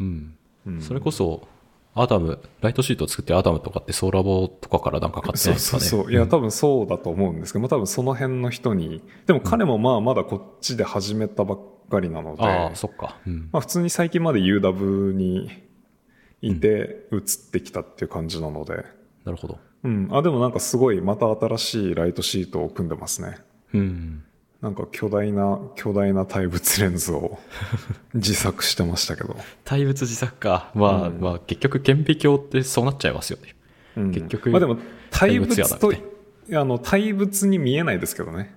うん。それこそ、アダム、ライトシートを作ってアダムとかってソーラボとかからなんか買ってそうないですかね。そうそういや多分そうだと思うんですけど、まあ、多分その辺の人にでも彼もまあまだこっちで始めたばっかりなので、ああ、そっか。うん。まあ、普通に最近まで UW にいて移ってきたっていう感じなので、なるほど。うん、あでもなんかすごいまた新しいライトシートを組んでますね。うん。なんか巨大な巨大な対物レンズを <laughs> 自作してましたけど、対物自作か。まあ、うんまあ、結局顕微鏡ってそうなっちゃいますよね。うん結局まあでも対物あの対物に見えないですけどね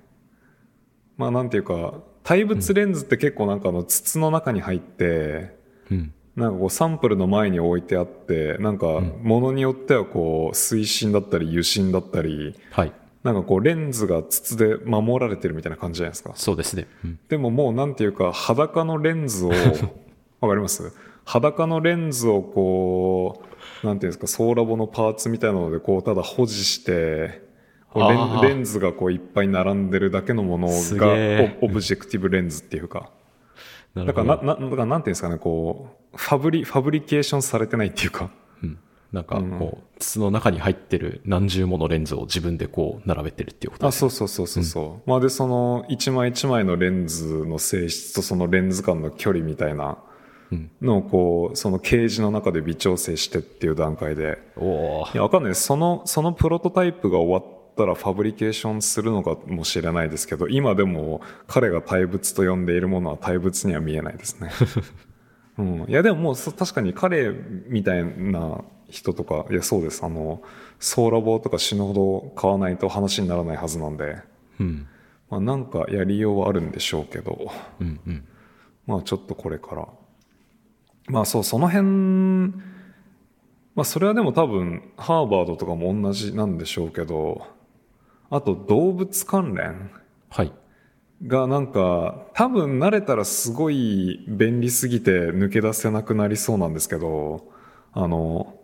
まあなんていうか対物レンズって結構なんかあの筒の中に入って、うん。なんかこうサンプルの前に置いてあってなんかものによってはこう水深だったり油深だったりはい。なんかこうレンズが筒で守られてるみたいな感じじゃないですかそうですね。うん。でももうなんていうか裸のレンズを <laughs> わかります？裸のレンズをこうなんていうんですかソーラボのパーツみたいなのでこうただ保持してレンズがこういっぱい並んでるだけのものすがオ objective lens っていうか。だからななだからなんていうんですかねこうファブリ fabrication されてないっていうかうん。なんか、こう、筒の中に入ってる何重ものレンズを自分でこう、並べてるっていうこと。あです。そうそうそうそう。そう、まあでその一枚一枚のレンズの性質とそのレンズ間の距離みたいなうん。のをこうそのケージの中で微調整してっていう段階で。おおいやわかんないそのそのプロトタイプが終わったらファブリケーションするのかもしれないですけど今でも彼が対物と呼んでいるものは対物には見えないですね、<laughs> うん、いやでももうそ確かに彼みたいな人とかいやそうですあのソーラボとか死ぬほど買わないと話にならないはずなんで、うん。まあ、なんかやりようはあるんでしょうけどうんうん。まあちょっとこれから。まあそう、その辺、まあそれはでも多分、ハーバードとかも同じなんでしょうけど、あと動物関連はい。がなんか、多分慣れたらすごい便利すぎて抜け出せなくなりそうなんですけど、あの、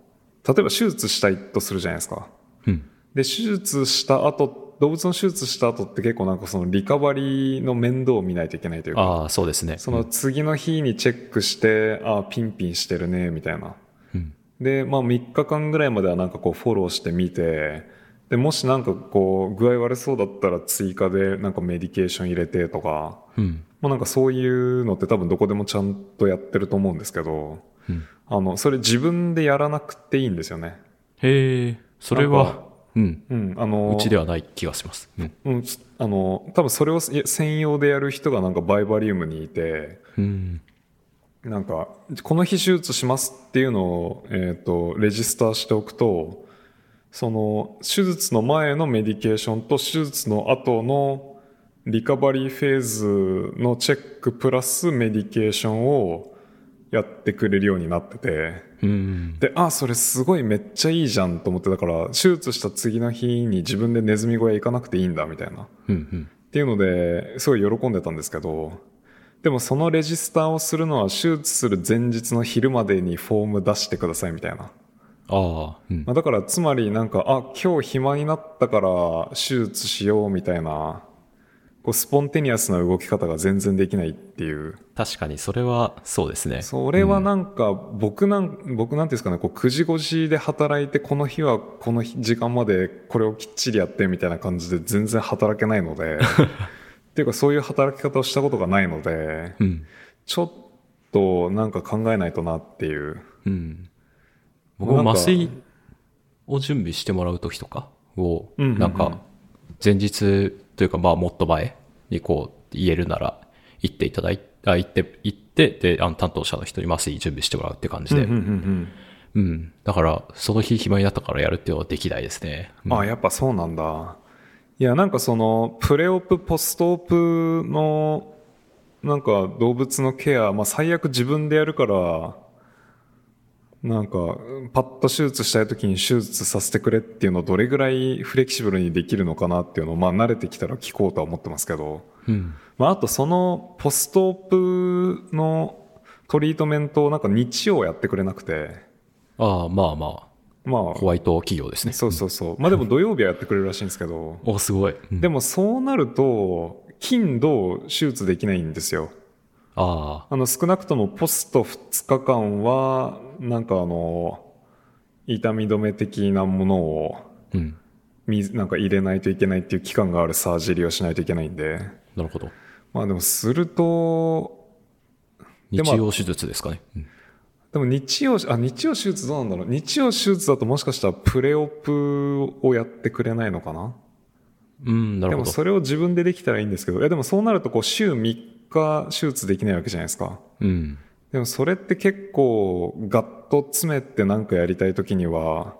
例えば手術したいとするじゃないですか。うん。で、手術した後、動物の手術した後って結構なんかそのリカバリーの面倒を見ないといけないというか、ああ、そうですね。その次の日にチェックして、あピンピンしてるね、みたいな。うん。で、まあ3日間ぐらいまではなんかこうフォローしてみて、で、もしなんかこう具合悪そうだったら追加でなんかメディケーション入れてとか、うん。まあなんかそういうのって多分どこでもちゃんとやってると思うんですけど、うん。あの、それ自分でやらなくていいんですよね。へえ、それは、うん。うん、あの、うちではない気がします。うん。うん、あの、多分それを専用でやる人がなんかバイバリウムにいて、うん。なんか、この日手術しますっていうのを、えっ、と、レジスターしておくと、その、手術の前のメディケーションと手術の後のリカバリーフェーズのチェックプラスメディケーションをやってくれるようになってて、うん。で、あ、それすごいめっちゃいいじゃんと思って、だから、手術した次の日に自分でネズミ小屋行かなくていいんだみたいな。うん。うん。っていうので、すごい喜んでたんですけど、でもそのレジスターをするのは手術する前日の昼までにフォーム出してくださいみたいな。ああ、うん。まあ、だからつまりなんか、あ、今日暇になったから手術しようみたいな、こうスポンテニアスな動き方が全然できないっていう。確かに、それは、そうですね。それはなんか僕なん、僕なんていうんですかね、こう9時5時で働いてこの日はこの時間までこれをきっちりやってみたいな感じで全然働けないので、<laughs> っていうかそういう働き方をしたことがないので、うん。ちょっとなんか考えないとなっていう。うん。僕も麻酔を準備してもらうときとかを、うんうんうんなんか、前日というか、まあ、もっと前にこう、言えるなら、行っていただいあ、行って、行って、で、あの、担当者の人に麻酔準備してもらうって感じで。うん。だから、その日暇になったからやるっていうのはできないですね。うんあやっぱそうなんだ。いや、なんかその、プレオプ、ポストオプの、なんか動物のケア、まあ最悪自分でやるから、なんか、パッと手術したい時に手術させてくれっていうのをどれぐらいフレキシブルにできるのかなっていうのを、まあ慣れてきたら聞こうとは思ってますけど、うん。まああとその、ポストオプのトリートメントをなんか日曜やってくれなくて、ああ、まあまあ、まあ、ホワイト企業ですね。そうそうそう。まあでも土曜日はやってくれるらしいんですけど、お、すごい。うんでもそうなると、金土手術できないんですよ。ああ、あの少なくともポスト2日間は、なんかあの、痛み止め的なものを、うん。水なんか入れないといけないっていう期間があるサージェリーをしないといけないんで、なるほど。まあでもすると、で日曜手術ですかね。うんでも日曜、あ、日曜手術どうなんだろう日曜手術だともしかしたらプレオプをやってくれないのかな？うん、なでるほど。もそれを自分でできたらいいんですけど、いやでもそうなるとこう週3日手術できないわけじゃないですか。うん。でもそれって結構ガッと詰めてなんかやりたい時には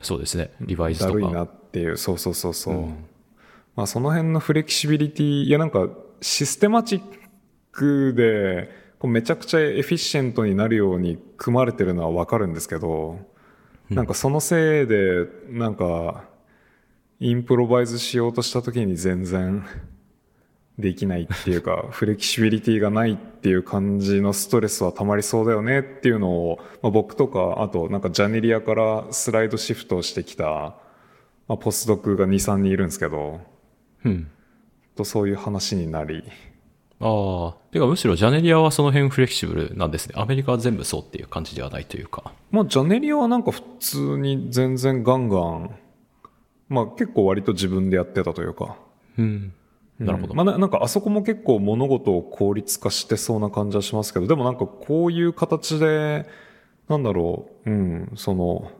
そうですね。リバイズとか。だるいなっていう、そうそうそうそう。うんまあその辺のフレキシビリティ、いやなんかシステマチックでこうめちゃくちゃエフィシェントになるように組まれてるのはわかるんですけど、なんかそのせいでなんかインプロバイズしようとした時に全然できないっていうか、<laughs> フレキシビリティがないっていう感じのストレスは溜まりそうだよねっていうのを、まあ、僕とか、あとなんかジャネリアからスライドシフトしてきた、まあ、ポスドクが2、3人いるんですけど、うん。とそういう話になり、ああ。てかむしろジャネリアはその辺フレキシブルなんですね。アメリカは全部そうっていう感じではないというか。まあジャネリアはなんか普通に全然ガンガン、まあ結構割と自分でやってたというか、うん。なるほど。まあ、ななんかあそこも結構物事を効率化してそうな感じはしますけど、でもなんかこういう形で、なんだろう、うん、その、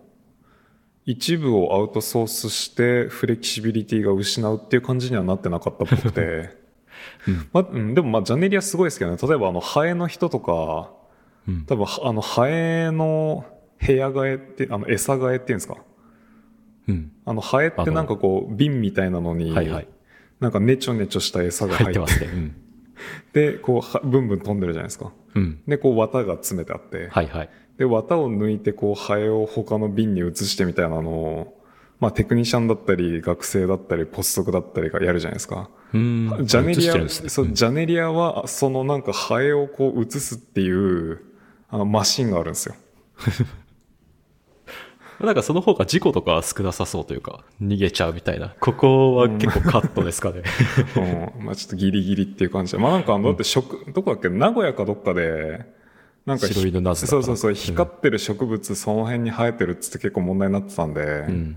一部をアウトソースしてフレキシビリティが失うっていう感じにはなってなかったっぽくて、<laughs> まあうん、でもまあジャネリアすごいですけどね、例えばあのハエの人とか、うん。多分はあのハエの部屋替えって、あの餌替えっていうんですか？うん。あのハエってなんかこう瓶みたいなのに、はいはい。なんかネチョネチョした餌が入っててますね。で、こうは、ブンブン飛んでるじゃないですか。うん。うん。で、こう、綿が詰めてあって、はいはい。で、綿を抜いて、こう、ハエを他の瓶に移してみたいなのを、まあ、テクニシャンだったり、学生だったり、ポストクだったりがやるじゃないですか。うん。ジャネリア、ね。そう、んジャネリアは、そのなんか、ハエをこう、移すっていう、あの、マシンがあるんですよ。<laughs> なんかその方が事故とかは少なさそうというか、逃げちゃうみたいな。ここは結構カットですかね。うん。<laughs> まあ、ちょっとギリギリっていう感じで。まあ、なんか、だって食、どこだっけ？名古屋かどっかで、なんかひ、白犬ナズナかなそうそうそう、光ってる植物、その辺に生えてるっつって結構問題になってたんで、うん。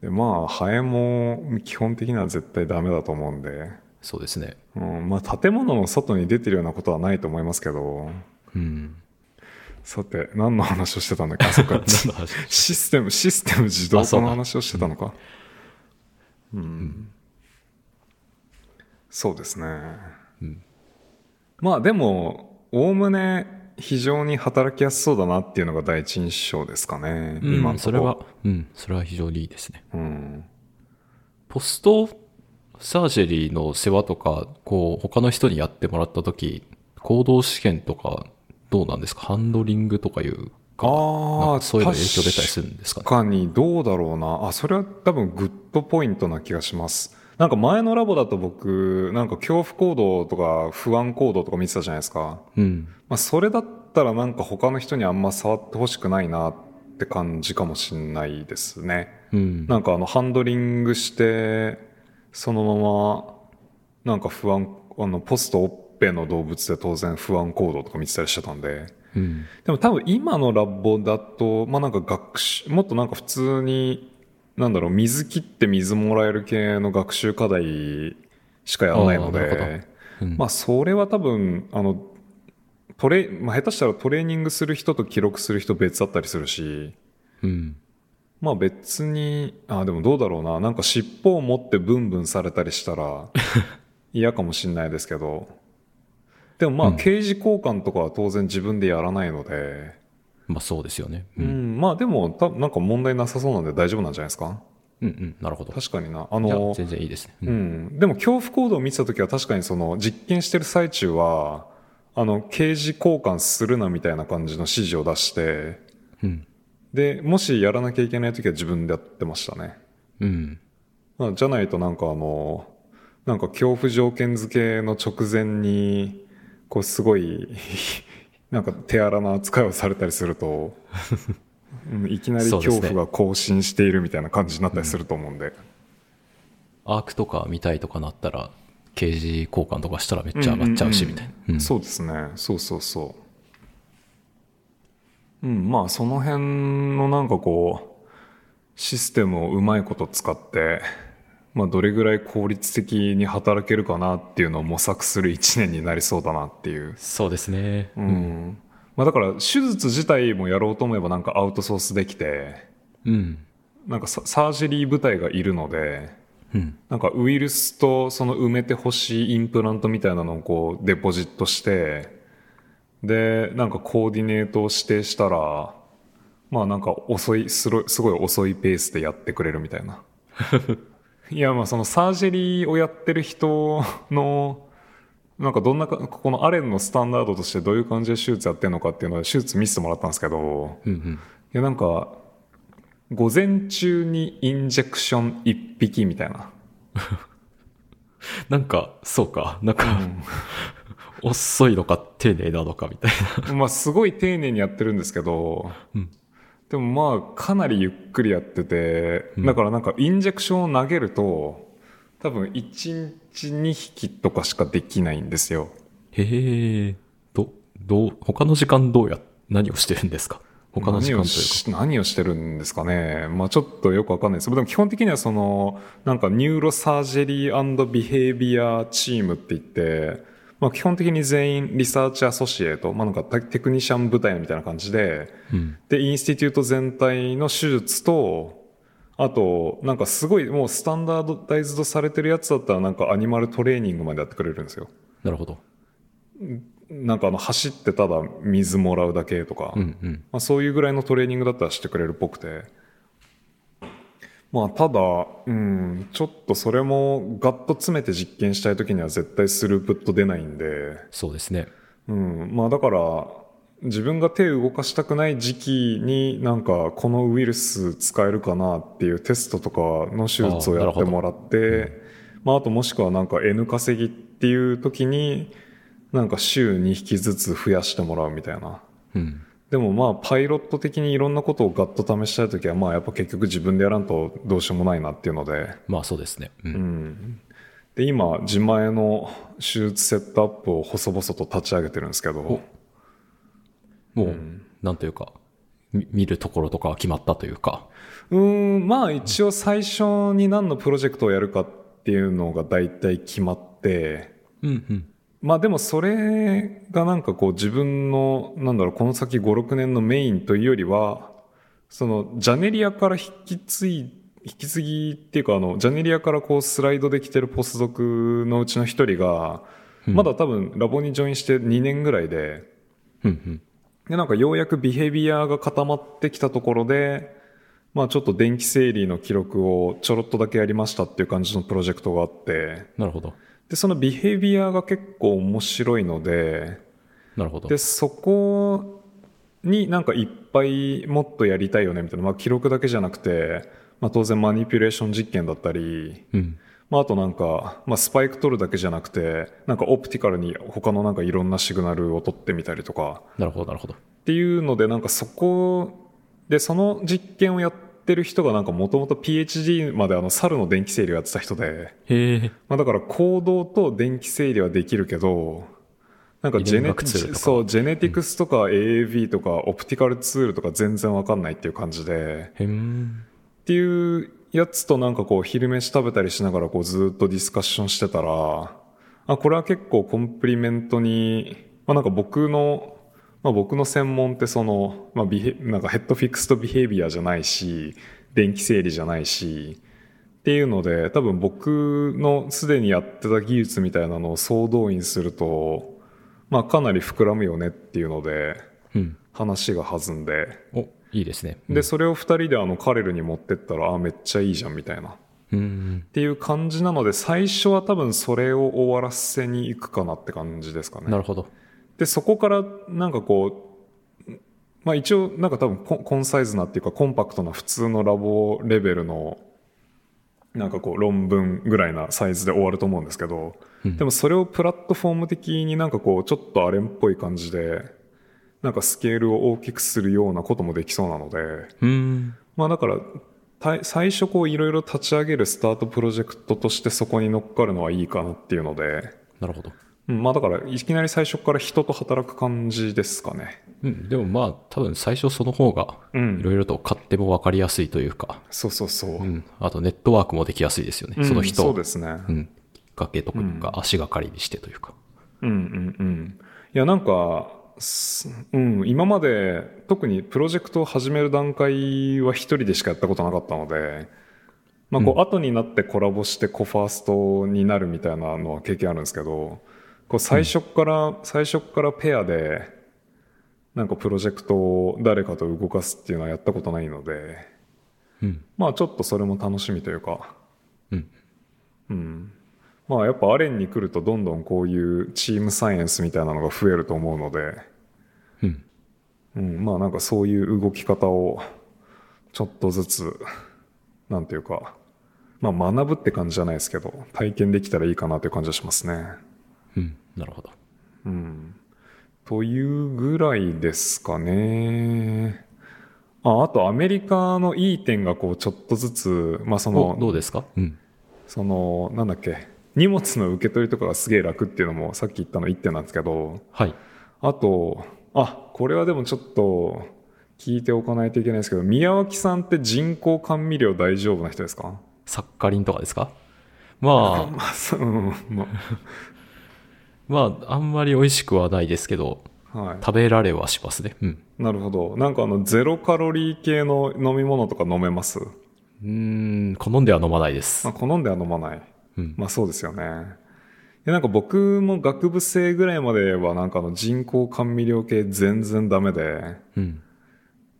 でまあ、ハエも基本的には絶対ダメだと思うんで、そうですね。うん、まあ、建物の外に出てるようなことはないと思いますけど、うん。さて、何の話をしてたんだっけ？あ、そっか。<laughs> システム、システム自動化の話をしてたのか？うん。そうですね。まあ、でも、おおむね非常に働きやすそうだなっていうのが第一印象ですかね。うん、今それは、うん、それは非常にいいですね。うん。ポストサージェリーの世話とか、こう、他の人にやってもらったとき、行動試験とか、どうなんですか？ハンドリングとかいうか、あそういうの影響出たりするんですかね？確かにどうだろうな。あ、それは多分グッドポイントな気がします。なんか前のラボだと僕、なんか恐怖行動とか不安行動とか見てたじゃないですか。うん。まあそれだったらなんか他の人にあんま触ってほしくないなって感じかもしんないですね。うん。なんかあのハンドリングして、そのまま、なんか不安、あのポストの動物で当然不安行動とか見てたりしてたんで、うん。でも多分今のラボだと、まあなんか学習、もっとなんか普通に、なんだろう、水切って水もらえる系の学習課題しかやらないので、うん。まあそれは多分、あの、トレ、まあ下手したらトレーニングする人と記録する人別だったりするし、うん。まあ別に、あ、でもどうだろうな、なんか尻尾を持ってブンブンされたりしたら <laughs> 嫌かもしんないですけど、でもまあうん刑事交換とかは当然自分でやらないので、まあそうですよね。う。うんん、まあでも、たなんか問題なさそうなんで大丈夫なんじゃないですか？うん、うん。なるほど。確かにな。あの、全然いいですね。う。うんん。でも恐怖行動を見てた時は確かにその実験してる最中は、あの、刑事交換するなみたいな感じの指示を出して、うん。で、もしやらなきゃいけない時は自分でやってましたね。うん。まあじゃないとなんかあの、なんか恐怖条件付けの直前に、こうすごい、<laughs> なんか手荒な扱いをされたりすると、うんいきなり恐怖が更新しているみたいな感じになったりすると思うんで。アークとか見たいとかなったら、刑事交換とかしたらめっちゃ上がっちゃうし、みたいな。うんそうですね。そうそうそう。うん、まあその辺のなんかこう、システムをうまいこと使って、まあどれぐらい効率的に働けるかなっていうのを模索する一年になりそうだなっていう。そうですね。うん。まあだから手術自体もやろうと思えばなんかアウトソースできて、うん。なんかササージェリー部隊がいるので、うん。なんかウイルスとその埋めてほしいインプラントみたいなのをこうデポジットして、で、なんかコーディネートを指定したら、まあなんか遅い、すごいすごい遅いペースでやってくれるみた <laughs> いやまあそのサージェリーをやってる人の、なんかどんなか、このアレンのスタンダードとしてどういう感じで手術やってるのかっていうので手術見せてもらったんですけど、うんうん。いやなんか、午前中にインジェクション1匹みたいな。<laughs> なんか、そうか。なんか、<laughs> 遅いのか丁寧なのかみたい <laughs> まあすごい丁寧にやってるんですけど、うんでもまあかなりゆっくりやってて、うんだからなんかインジェクションを投げると、多分1日2匹とかしかできないんですよ。な。へえ。ど、どう、他の時間どうや、何をしてるんですか？他の時間何をというか。し何をしてるんですかね。まあちょっとよくわかんないです。でも基本的にはその、なんか neurosurgery behavior team って言って、まあ基本的に全員 research associate、まあなんかテクニシャン部隊みたいな感じで、うん。で、 institute 全体の手術と、あと、なんかすごいもう standardized されてるやつだったらなんか animal training までやってくれるんですよ。なるほど。なんかあの走ってただ水もらうだけとか、うんうん。まあ、そういうぐらいのトレーニングだったらしてくれるっぽくて。まあただ、うん、ちょっとそれもガッと詰めて実験したい時には絶対スループット出ないんで、そうですね。うん、まあだから自分が手を動かしたくない時期になんかこのウイルス使えるかなっていうテストとかの手術をやってもらってまああともしくはなんか N 稼ぎっていう時になんか週2匹ずつ増やしてもらうみたいな。うん。でもまあパイロット的にいろんなことをガッと試したい時はまあやっぱ結局自分でやらんとどうしようもないなっていうので、まあそうですね。う。うんん。で今自前の手術セットアップを細々と立ち上げてるんですけど、もう、なんというか、み見るところとかは決まったというか。うーん、まあ一応最初に何のプロジェクトをやるかっていうのが大体決まって、うんうん。まあでもそれがなんかこう自分の、なんだろう、この先5、6年のメインというよりは、そのジャネリアから引き継い、引き継ぎっていうかあの、ジャネリアからこうスライドできてるポスドクのうちの一人が、うんまだ多分ラボにジョインして2年ぐらいで。で、なんかようやくビヘビアが固まってきたところで、まあちょっと電気整理の記録をちょろっとだけやりましたっていう感じのプロジェクトがあって、なるほど。で、そのビヘビアが結構面白いので、なるほど。で、そこになんかいっぱいもっとやりたいよねみたいな、まあ記録だけじゃなくて、まあ当然マニピュレーション実験だったり、うん。まああとなんか、まあスパイク取るだけじゃなくて、なんかオプティカルに他のなんかいろんなシグナルを取ってみたりとか、なるほど、なるほど。っていうのでなんかそこでその実験をやってる人がなんかもともと PhD まであの猿の電気整理をやってた人で。まあ、だから行動と電気整理はできるけどなんかジェネそうジェネティクスとか AAV とかオプティカルツールとか全然わかんないっていう感じで。っていうやつとなんかこう昼飯食べたりしながらこうずっとディスカッションしてたらあこれは結構コンプリメントに、まあ、なんか僕のまあ、僕の専門ってその、まあ、ビヘなんかヘッドフィックスとビヘイビアじゃないし電気整理じゃないしっていうので多分僕のすでにやってた技術みたいなのを総動員すると、まあ、かなり膨らむよねっていうのでうん。話が弾んでお、いいですね。でそれを2人であのカレルに持ってったらあめっちゃいいじゃんみたいなっうん。ていう感じなので最初は多分それを終わらせに行くかなって感じですかね。なるほど。でそこからなんかこうまあ一応なんか多分コンサイズなっていうかコンパクトな普通のラボレベルのなんかこう論文ぐらいなサイズで終わると思うんですけど、うんでもそれをプラットフォーム的になんかこうちょっとアレンっぽい感じでなんかスケールを大きくするようなこともできそうなのでうん。まあだからた最初こういろいろ立ち上げるスタートプロジェクトとしてそこに乗っかるのはいいかなっていうので、なるほど。うんまあだからいきなり最初から人と働く感じですかね。うん。でもまあ、多分最初その方が、うんいろいろと勝手も分かりやすいというか、そうそうそう。うん。あとネットワークもできやすいですよね。うんその人をそうですね。うん。きっかけとか、足がかりにしてというか。うんうんうん。いやなんか、すうん、今まで特にプロジェクトを始める段階は一人でしかやったことなかったので、まあこう後になってコラボしてコファーストになるみたいなのは経験あるんですけど、こう最初から、最初からペアで、なんかプロジェクトを誰かと動かすっていうのはやったことないので、うん。まあちょっとそれも楽しみというか、うん。うん。まあやっぱアレンに来るとどんどんこういうチームサイエンスみたいなのが増えると思うので、うん。うん、まあなんかそういう動き方をちょっとずつ、なんていうか、まあ学ぶって感じじゃないですけど、体験できたらいいかなという感じがしますね。うん。なるほど。うん。というぐらいですかね。あ、あとアメリカのいい点がこうちょっとずつ、まあそおの、どうですか？うん。その、なんだっけ、荷物の受け取りとかがすげえ楽っていうのもさっき言ったの1点なんですけど、はい。あと、あ、これはでもちょっと聞いておかないといけないですけど、宮脇さんって人工甘味料大丈夫な人ですか？サッカリンとかですか？まあ、<laughs> まあ、そう、うんままあ、あんまり美味しくはないですけど、あ、はい。食べられはしますね。うん。なるほど。なんかあの、ゼロカロリー系の飲み物とか飲めます？うーん、好んでは飲まないですまあ、。好んでは飲まない。うん。まあそうですよね。でなんか僕も学部生ぐらいまではなんかあの人工甘味料系全然ダメで、うん。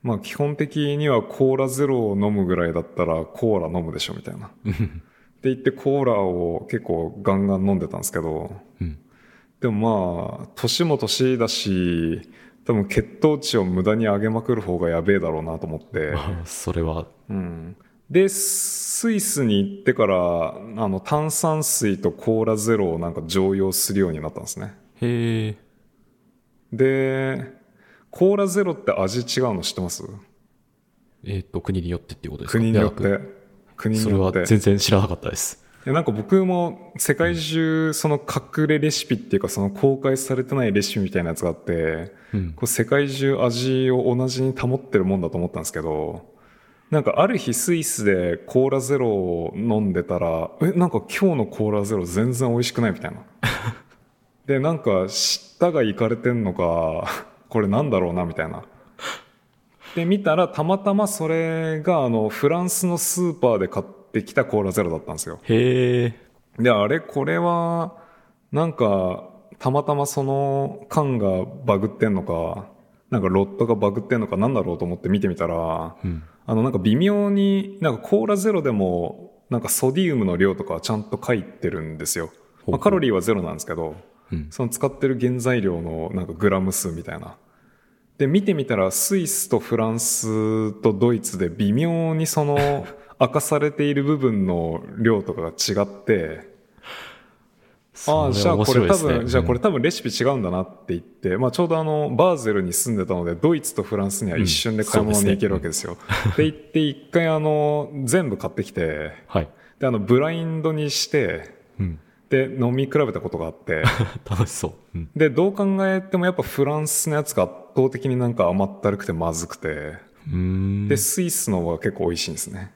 まあ基本的にはコーラゼロを飲むぐらいだったらコーラ飲むでしょみたいな。って言ってコーラを結構ガンガン飲んでたんですけど、うん。でもまあ、年も年だし、多分血糖値を無駄に上げまくる方がやべえだろうなと思って。まあ、それは、うん。で、スイスに行ってから、あの、炭酸水とコーラゼロをなんか常用するようになったんですね。へえ。で、コーラゼロって味違うの知ってます？えっ、と、国によってっていうことですか？国によって。国にそれはよって。全然知らなかったです。なんか僕も世界中その隠れレシピっていうかその公開されてないレシピみたいなやつがあって、うん。こう世界中味を同じに保ってるもんだと思ったんですけど、なんかある日スイスでコーラゼロを飲んでたら、え、なんか今日のコーラゼロ全然美味しくないみたいな。<laughs> で、なんか舌がいかれてんのか、これなんだろうなみたいな。で、見たらたまたまそれがあのフランスのスーパーで買ってきたコーラゼロだったんですよ。へえ。で、あれこれは、なんか、たまたまその缶がバグってんのか、なんかロットがバグってんのかなんだろうと思って見てみたら、うん。あのなんか微妙に、なんかコーラゼロでも、なんかソディウムの量とかはちゃんと書いてるんですよ。まあ、カロリーはゼロなんですけど、うん。その使ってる原材料のなんかグラム数みたいな。で、見てみたらスイスとフランスとドイツで微妙にその明かされている部分の量とかが違って、ああ、じゃあこれ多分、じゃあこれ多分レシピ違うんだなって言って、まあちょうどあの、バーゼルに住んでたので、ドイツとフランスには一瞬で買い物に行けるわけですよ。で、行って一回あの、全部買ってきて、はい。で、あの、ブラインドにして、うん。で、飲み比べたことがあって、<laughs> 楽しそう。うん。で、どう考えてもやっぱフランスのやつが圧倒的になんか甘ったるくてまずくて。で、スイスの方が結構美味しいんですね。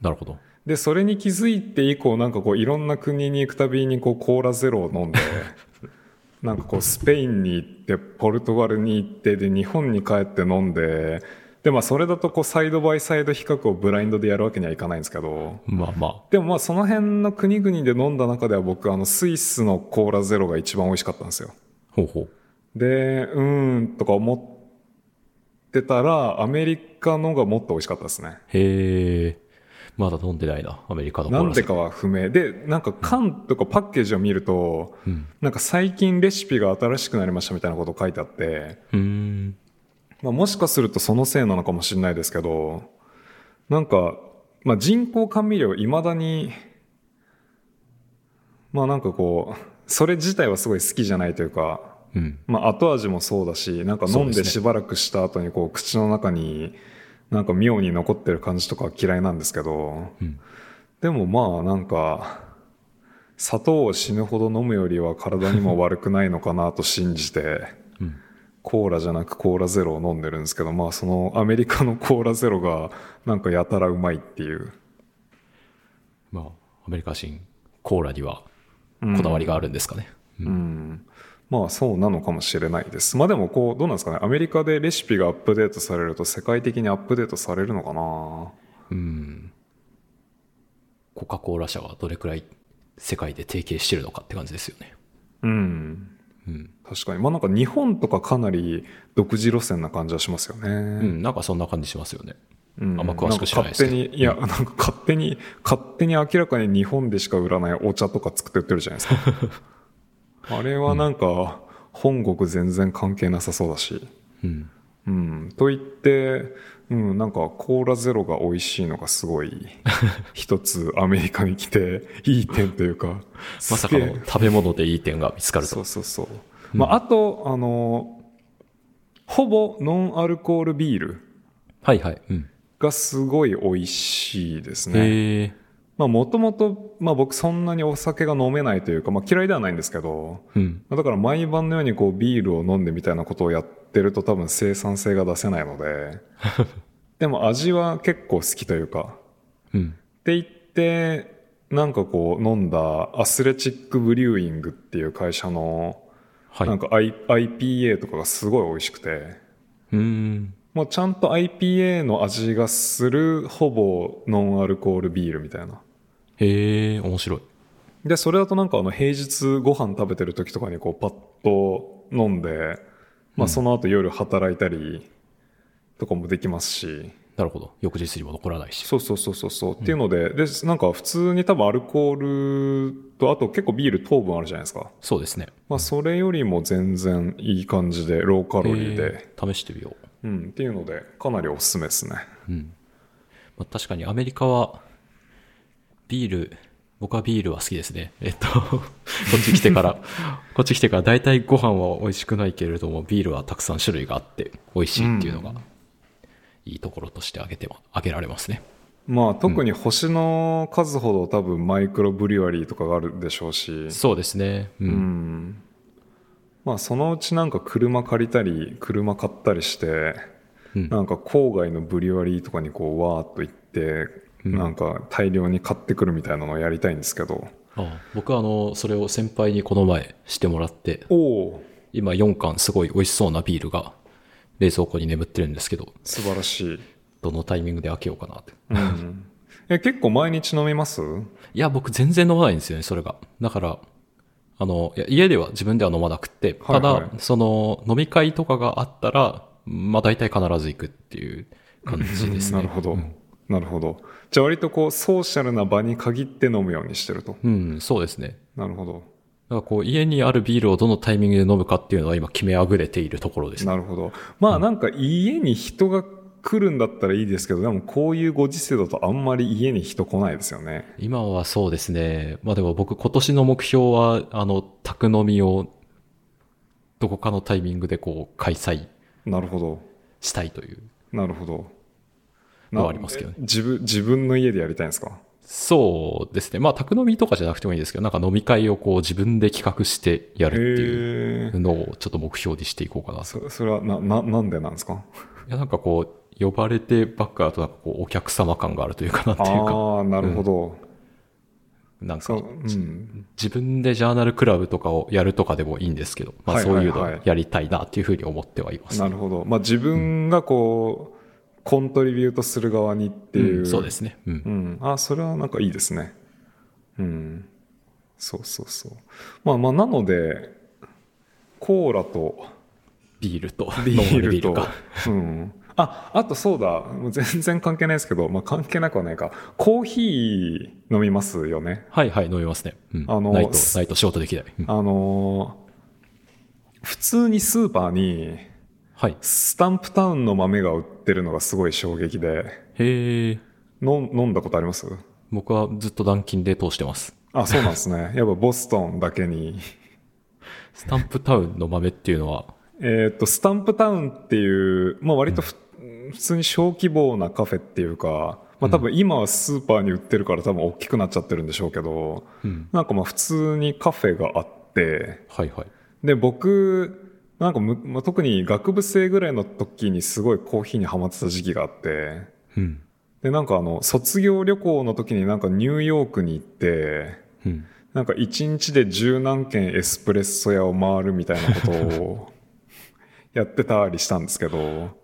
なるほど。で、それに気づいて以降、なんかこう、いろんな国に行くたびにこう、コーラゼロを飲んで、<laughs> なんかこう、スペインに行って、ポルトガルに行って、で、日本に帰って飲んで、で、まあ、それだとこう、サイドバイサイド比較をブラインドでやるわけにはいかないんですけど、まあまでもまあ、その辺の国々で飲んだ中では僕、あの、スイスのコーラゼロが一番美味しかったんですよ。あ。ほうほう。で、うーんとか思ってたら、アメリカのがもっと美味しかったですね。へえ。まだ飲んでないな、アメリカのコーラなんでかは不明。で、なんか缶とかパッケージを見ると、うん。なんか最近レシピが新しくなりましたみたいなこと書いてあって、うーん。まあ、もしかするとそのせいなのかもしれないですけど、なんか、まあ、人工甘味料未だに、まあなんかこう、それ自体はすごい好きじゃないというか、うん。まあ後味もそうだし、なんか飲んでしばらくした後にこう口の中になんか妙に残ってる感じとかは嫌いなんですけど、うん。でもまあなんか、砂糖を死ぬほど飲むよりは体にも悪くないのかなと信じて、うん。コーラじゃなくコーラゼロを飲んでるんですけど、まあそのアメリカのコーラゼロがなんかやたらうまいっていう。まあ、アメリカ人、コーラにはこだわりがあるんですかね。うんうん。まあそうなのかもしれないです。まあでもこう、どうなんですかね。アメリカでレシピがアップデートされると世界的にアップデートされるのかなうん。カ・コーラ社がどれくらい世界で提携してるのかって感じですよね。うん。うん。確かに。まあなんか日本とかかなり独自路線な感じはしますよね。うん、なんかそんな感じしますよね。うんあんま詳しく知らないですけど勝手に、いや、なんか勝手に、勝手に明らかに日本でしか売らないお茶とか作って売ってるじゃないですか。<laughs> あれはなんか、本国全然関係なさそうだし。うん。うん。と言って、うん、なんかコーラゼロが美味しいのがすごい、<laughs> 一つアメリカに来ていい点というか、<laughs> まさかの食べ物でいい点が見つかるとそう。そうそう。まあ、あと、あの、ほぼノンアルコールビールはいはい。うん。がすごい美味しいですね。まあもともと、まあ僕そんなにお酒が飲めないというか、まあ嫌いではないんですけど、うん。だから毎晩のようにこうビールを飲んでみたいなことをやってると多分生産性が出せないので、<laughs> でも味は結構好きというか、うん。って言って、なんかこう飲んだアスレチックブリューイングっていう会社のはい。なんか I IPA とかがすごい美味しくて、うーん。もうちゃんと IPA の味がするほぼノンアルコールビールみたいな。へえ、面白い。で、それだとなんかあの平日ご飯食べてる時とかにこうパッと飲んで、まあその後夜働いたりとかもできますし、なるほど。翌日にも残らないし。そうそうそうそうそう、っていうので、で、なんか普通に多分アルコールとあと結構ビール糖分あるじゃないですか。そうですね。まあそれよりも全然いい感じでローカロリーで、試してみよう。うん、っていうのでかなりおすすめですね。うん。まあ、確かにアメリカは、ビール、僕はビールは好きですね。えっと、<laughs> こっち来てから、<laughs> こっち来てから大体ご飯は美味しくないけれども、ビールはたくさん種類があって美味しいっていうのが、いいところとして挙げても、挙げられますね。まあ特に星の数ほど多分マイクロブリュワリーとかがあるでしょうし、そうですね。うん。うん。まあそのうちなんか車借りたり、車買ったりして、うんなんか郊外のブリュワリーとかにこうわーっと行って、なんか大量に買ってくるみたいなのをやりたいんですけど。ああ僕はあの、それを先輩にこの前してもらって、おお今4缶すごい美味しそうなビールが冷蔵庫に眠ってるんですけど、素晴らしい。どのタイミングで開けようかなって。うん。え、結構毎日飲みます？いや、僕全然飲まないんですよね、それが。だから、あの、家では自分では飲まなくって、ただ、はいはいその、飲み会とかがあったら、まあ大体必ず行くっていう感じですね。<laughs> なるほど。なるほど。じゃあ割とこうソーシャルな場に限って飲むようにしてると。うん、そうですね。なるほど。だからこう、家にあるビールをどのタイミングで飲むかっていうのは今決めあぐれているところですね。なるほど。まあなんか家に人が来るんだったらいいですけど、でもこういうご時世だとあんまり家に人来ないですよね。今はそうですね。まあでも僕今年の目標は、あの、宅飲みを、どこかのタイミングでこう、開催なるほど。したいという。なるほど。のはありますけどねえ自分、自分の家でやりたいんですか？そうですね。まあ、宅飲みとかじゃなくてもいいですけど、なんか飲み会をこう自分で企画してやるっていう。のをちょっと目標にしていこうかなと。そそれはな、な、なんでなんですか？いや、なんかこう、呼ばれてばっかだとなんかこう、お客様感があるというかなっていうか、ああ、なるほど。なんかそう、うん。自分でジャーナルクラブとかをやるとかでもいいんですけど、まあはいそういうのやりたいなっていうふうに思ってはいます。なるほど。まあ自分がこう、コントリビュートする側にっていう。うんそうですね。うんう。ん。あ、それはなんかいいですね。うん。そうそうそう。まあまあ、なので、コーラとビールと、ビールとうん。あ、あとそうだ。もう全然関係ないですけど、まあ関係なくはないか。コーヒー飲みますよね。はいはい、飲みますね。うん。あのないと、ないと仕事できない。うんあのー普通にスーパーに、はい。スタンプタウンの豆が売ってるのがすごい衝撃で、へえ。の飲んだことあります？僕はずっと断金で通してます。あ、そうなんですね。<laughs> やっぱボストンだけに。スタンプタウンの豆っていうのは、えーっと、スタンプタウンっていう、まあ割とふ、普通に小規模なカフェっていうか、まあ多分今はスーパーに売ってるから多分大きくなっちゃってるんでしょうけど、うん。なんかまあ普通にカフェがあって、はいはい。で、僕、なんかむ、まあ、特に学部生ぐらいの時にすごいコーヒーにハマってた時期があって、うん。で、なんかあの、卒業旅行の時になんかニューヨークに行って、うん。なんか一日で十何軒エスプレッソ屋を回るみたいなことを <laughs> やってたりしたんですけど、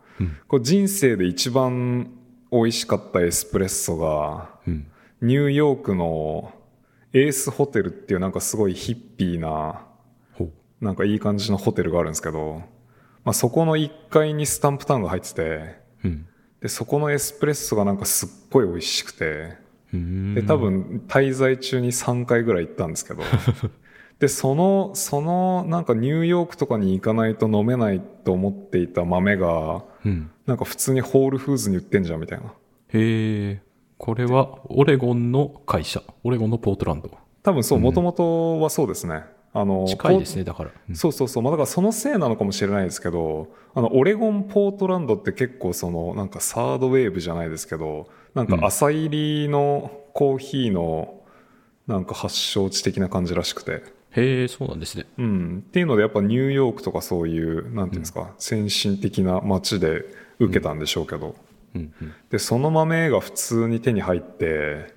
こう人生で一番美味しかったエスプレッソが、うん。ニューヨークのエースホテルっていうなんかすごいヒッピーな。なんかいい感じのホテルがあるんですけど、まあ、そこの1階にスタンプタウンが入ってて、うん。で、そこのエスプレッソがなんかすっごい美味しくて、で、多分滞在中に3回ぐらい行ったんですけど、<laughs> で、その、そのなんかニューヨークとかに行かないと飲めないと思っていた豆が、うん。なんか普通にホールフーズに売ってんじゃんみたいな。へえ。これはオレゴンの会社。オレゴンのポートランド。多分そう、もともとはそうですね。あの、近いですね、だから。うんそうそうそう。まあ、だからそのせいなのかもしれないですけど、あの、オレゴンポートランドって結構その、なんかサードウェーブじゃないですけど、なんか朝入りのコーヒーの、なんか発祥地的な感じらしくて。へえ、そうなんですね。うん。っていうのでやっぱニューヨークとかそういう、なんていうんですか、先進的な街で受けたんでしょうけど。うんうん。で、その豆が普通に手に入って、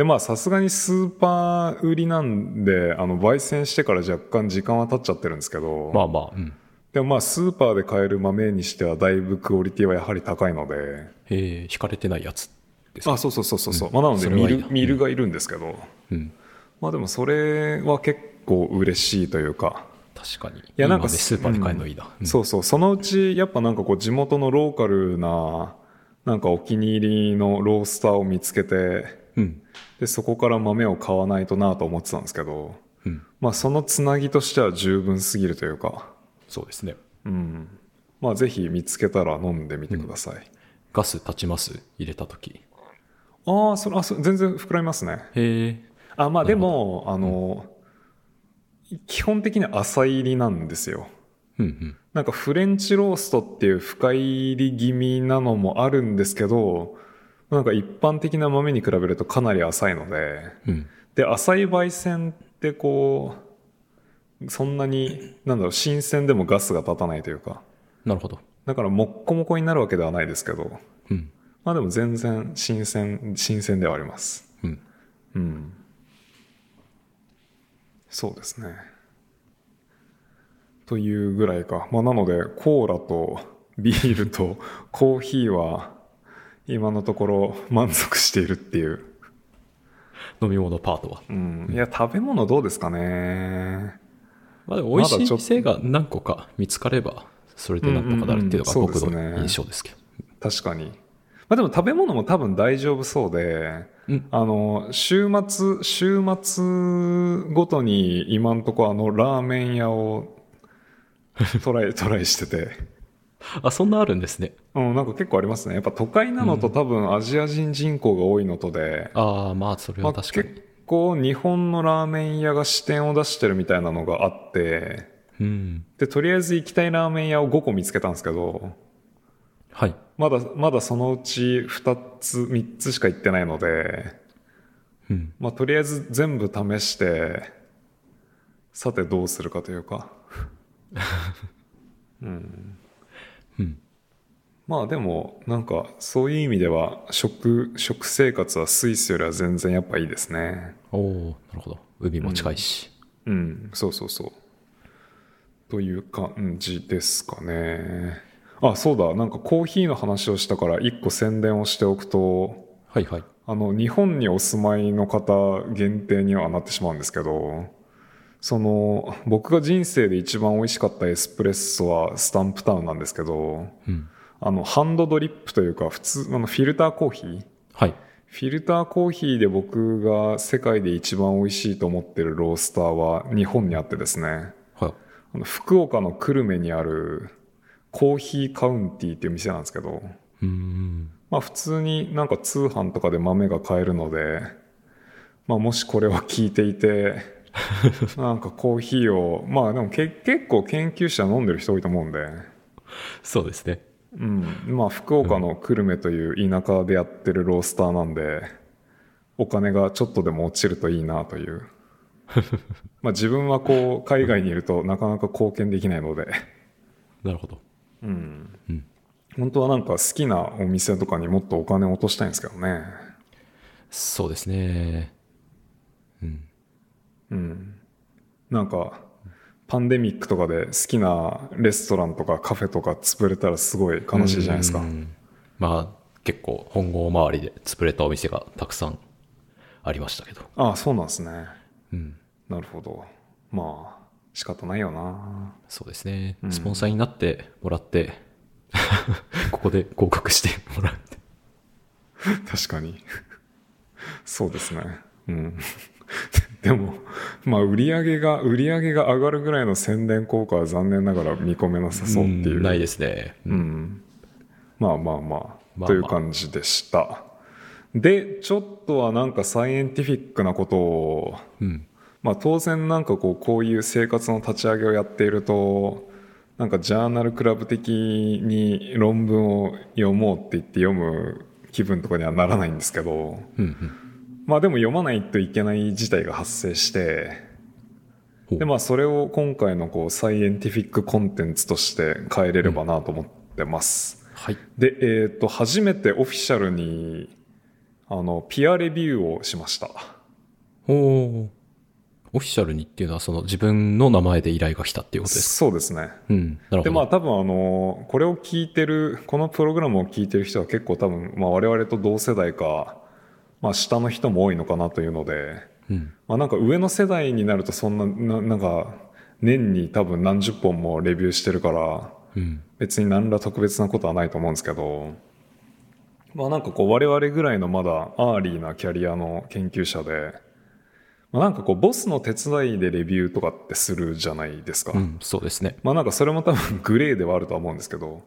で、まあさすがにスーパー売りなんで、あの、焙煎してから若干時間は経っちゃってるんですけど、まあまあ、うん。でもまあスーパーで買える豆にしてはだいぶクオリティはやはり高いので、へえ、引かれてないやつですか？あ、そうそうそうそうそう。まあなのでミル、ミルがいるんですけど、うん。まあでもそれは結構嬉しいというか、確かに。いやなんかスーパーで買えるのいいな。うんそうそう、そのうちやっぱなんかこう地元のローカルな、なんかお気に入りのロースターを見つけて、うん。で、そこから豆を買わないとなと思ってたんですけど、うん。まあそのつなぎとしては十分すぎるというか、そうですね。うん。まあぜひ見つけたら飲んでみてください。ガス立ちます？入れたとき。ああ、それ、あ、そ全然膨らみますね。へえ。あ、まあでも、あの、基本的に浅入りなんですよ。うんうん。なんかフレンチローストっていう深入り気味なのもあるんですけど、なんか一般的な豆に比べるとかなり浅いので、うん。で、浅い焙煎ってこう、そんなに、なんだろう、新鮮でもガスが立たないというか、なるほど。だからもっこもこになるわけではないですけど、うん。まあでも全然新鮮、新鮮ではあります。うん。うん。そうですね。というぐらいか。まあなので、コーラとビールとコーヒーは今のところ満足しているっていう。飲み物パートは。うん。いや、食べ物どうですかね。まあでも美味しい店が何個か見つかれば、それでなんとかなるっていうのが僕の印象ですけど。確かに。まあでも食べ物も多分大丈夫そうで、うんあの、週末、週末ごとに今んとこあのラーメン屋をトライ、トライしてて。あ、そんなあるんですね。うん、なんか結構ありますね。やっぱ都会なのと多分アジア人人口が多いのとで、ああ、まあそれまあは確かに。結構日本のラーメン屋が支店を出してるみたいなのがあって、うん。で、とりあえず行きたいラーメン屋を5個見つけたんですけど、はい。まだ、まだそのうち2つ、3つしか行ってないので、うん。まあとりあえず全部試して、さてどうするかというか。<laughs> うん。うん。まあでも、なんか、そういう意味では、食、食生活はスイスよりは全然やっぱいいですね。おおなるほど。海も近いし。うん、そうそうそう。という感じですかね。あ、そうだ、なんかコーヒーの話をしたから一個宣伝をしておくと、はいはい。あの、日本にお住まいの方限定にはなってしまうんですけど、その、僕が人生で一番美味しかったエスプレッソはスタンプタウンなんですけど、うん。あの、ハンドドリップというか、普通、あの、フィルターコーヒー？はい。フィルターコーヒーで僕が世界で一番美味しいと思ってるロースターは日本にあってですね、はい。あの福岡の久留米にあるコーヒーカウンティっていう店なんですけど、うーん。まあ普通になんか通販とかで豆が買えるので、まあもしこれを聞いていて、<laughs> なんかコーヒーを、まあでもけ結構研究者飲んでる人多いと思うんで、そうですね。うん。まあ、福岡の久留米という田舎でやってるロースターなんで、お金がちょっとでも落ちるといいなという。<laughs> まあ、自分はこう、海外にいるとなかなか貢献できないので、なるほど。うん。うん。本当はなんか好きなお店とかにもっとお金を落としたいんですけどね。そうですね。うん。うん。なんか、パンデミックとかで好きなレストランとかカフェとか潰れたらすごい悲しいじゃないですかう。んまあ、結構本郷周りで潰れたお店がたくさんありましたけど。ああ、そうなんですね。うん。なるほど。まあ、仕方ないよな。そうですねう。んスポンサーになってもらって、<laughs> ここで合格してもらう。確かに。そうですね。うん。<laughs> でも、まあ、売り上げが、売り上げが上がるぐらいの宣伝効果は残念ながら見込めなさそうっていう。んないですね。うん。まあまあまあ、まあという感じでした。で、ちょっとはなんかサイエンティフィックなことを、うん。まあ当然なんかこう、こういう生活の立ち上げをやっていると、なんかジャーナルクラブ的に論文を読もうって言って読む気分とかにはならないんですけど、うんうん。まあでも読まないといけない事態が発生して、でまあそれを今回のこうサイエンティフィックコンテンツとして変えれればなと思ってます。はい。で、えっ、と、初めてオフィシャルに、あの、ピアレビューをしました。おーオフィシャルにっていうのはその自分の名前で依頼が来たっていうことですか？そうですね。うん。なるほど。で、まあ多分あの、これを聞いてる、このプログラムを聞いてる人は結構多分、まあ我々と同世代か、まあ下の人も多いのかなというので、うん。まあなんか上の世代になるとそんな、ななんか、年に多分何十本もレビューしてるから、うん。別に何ら特別なことはないと思うんですけど、まあなんかこう我々ぐらいのまだ early なキャリアの研究者で、まあなんかこうボスの手伝いでレビューとかってするじゃないですか。うん。そうですね。まあなんかそれも多分 <laughs> グレーではあるとは思うんですけど、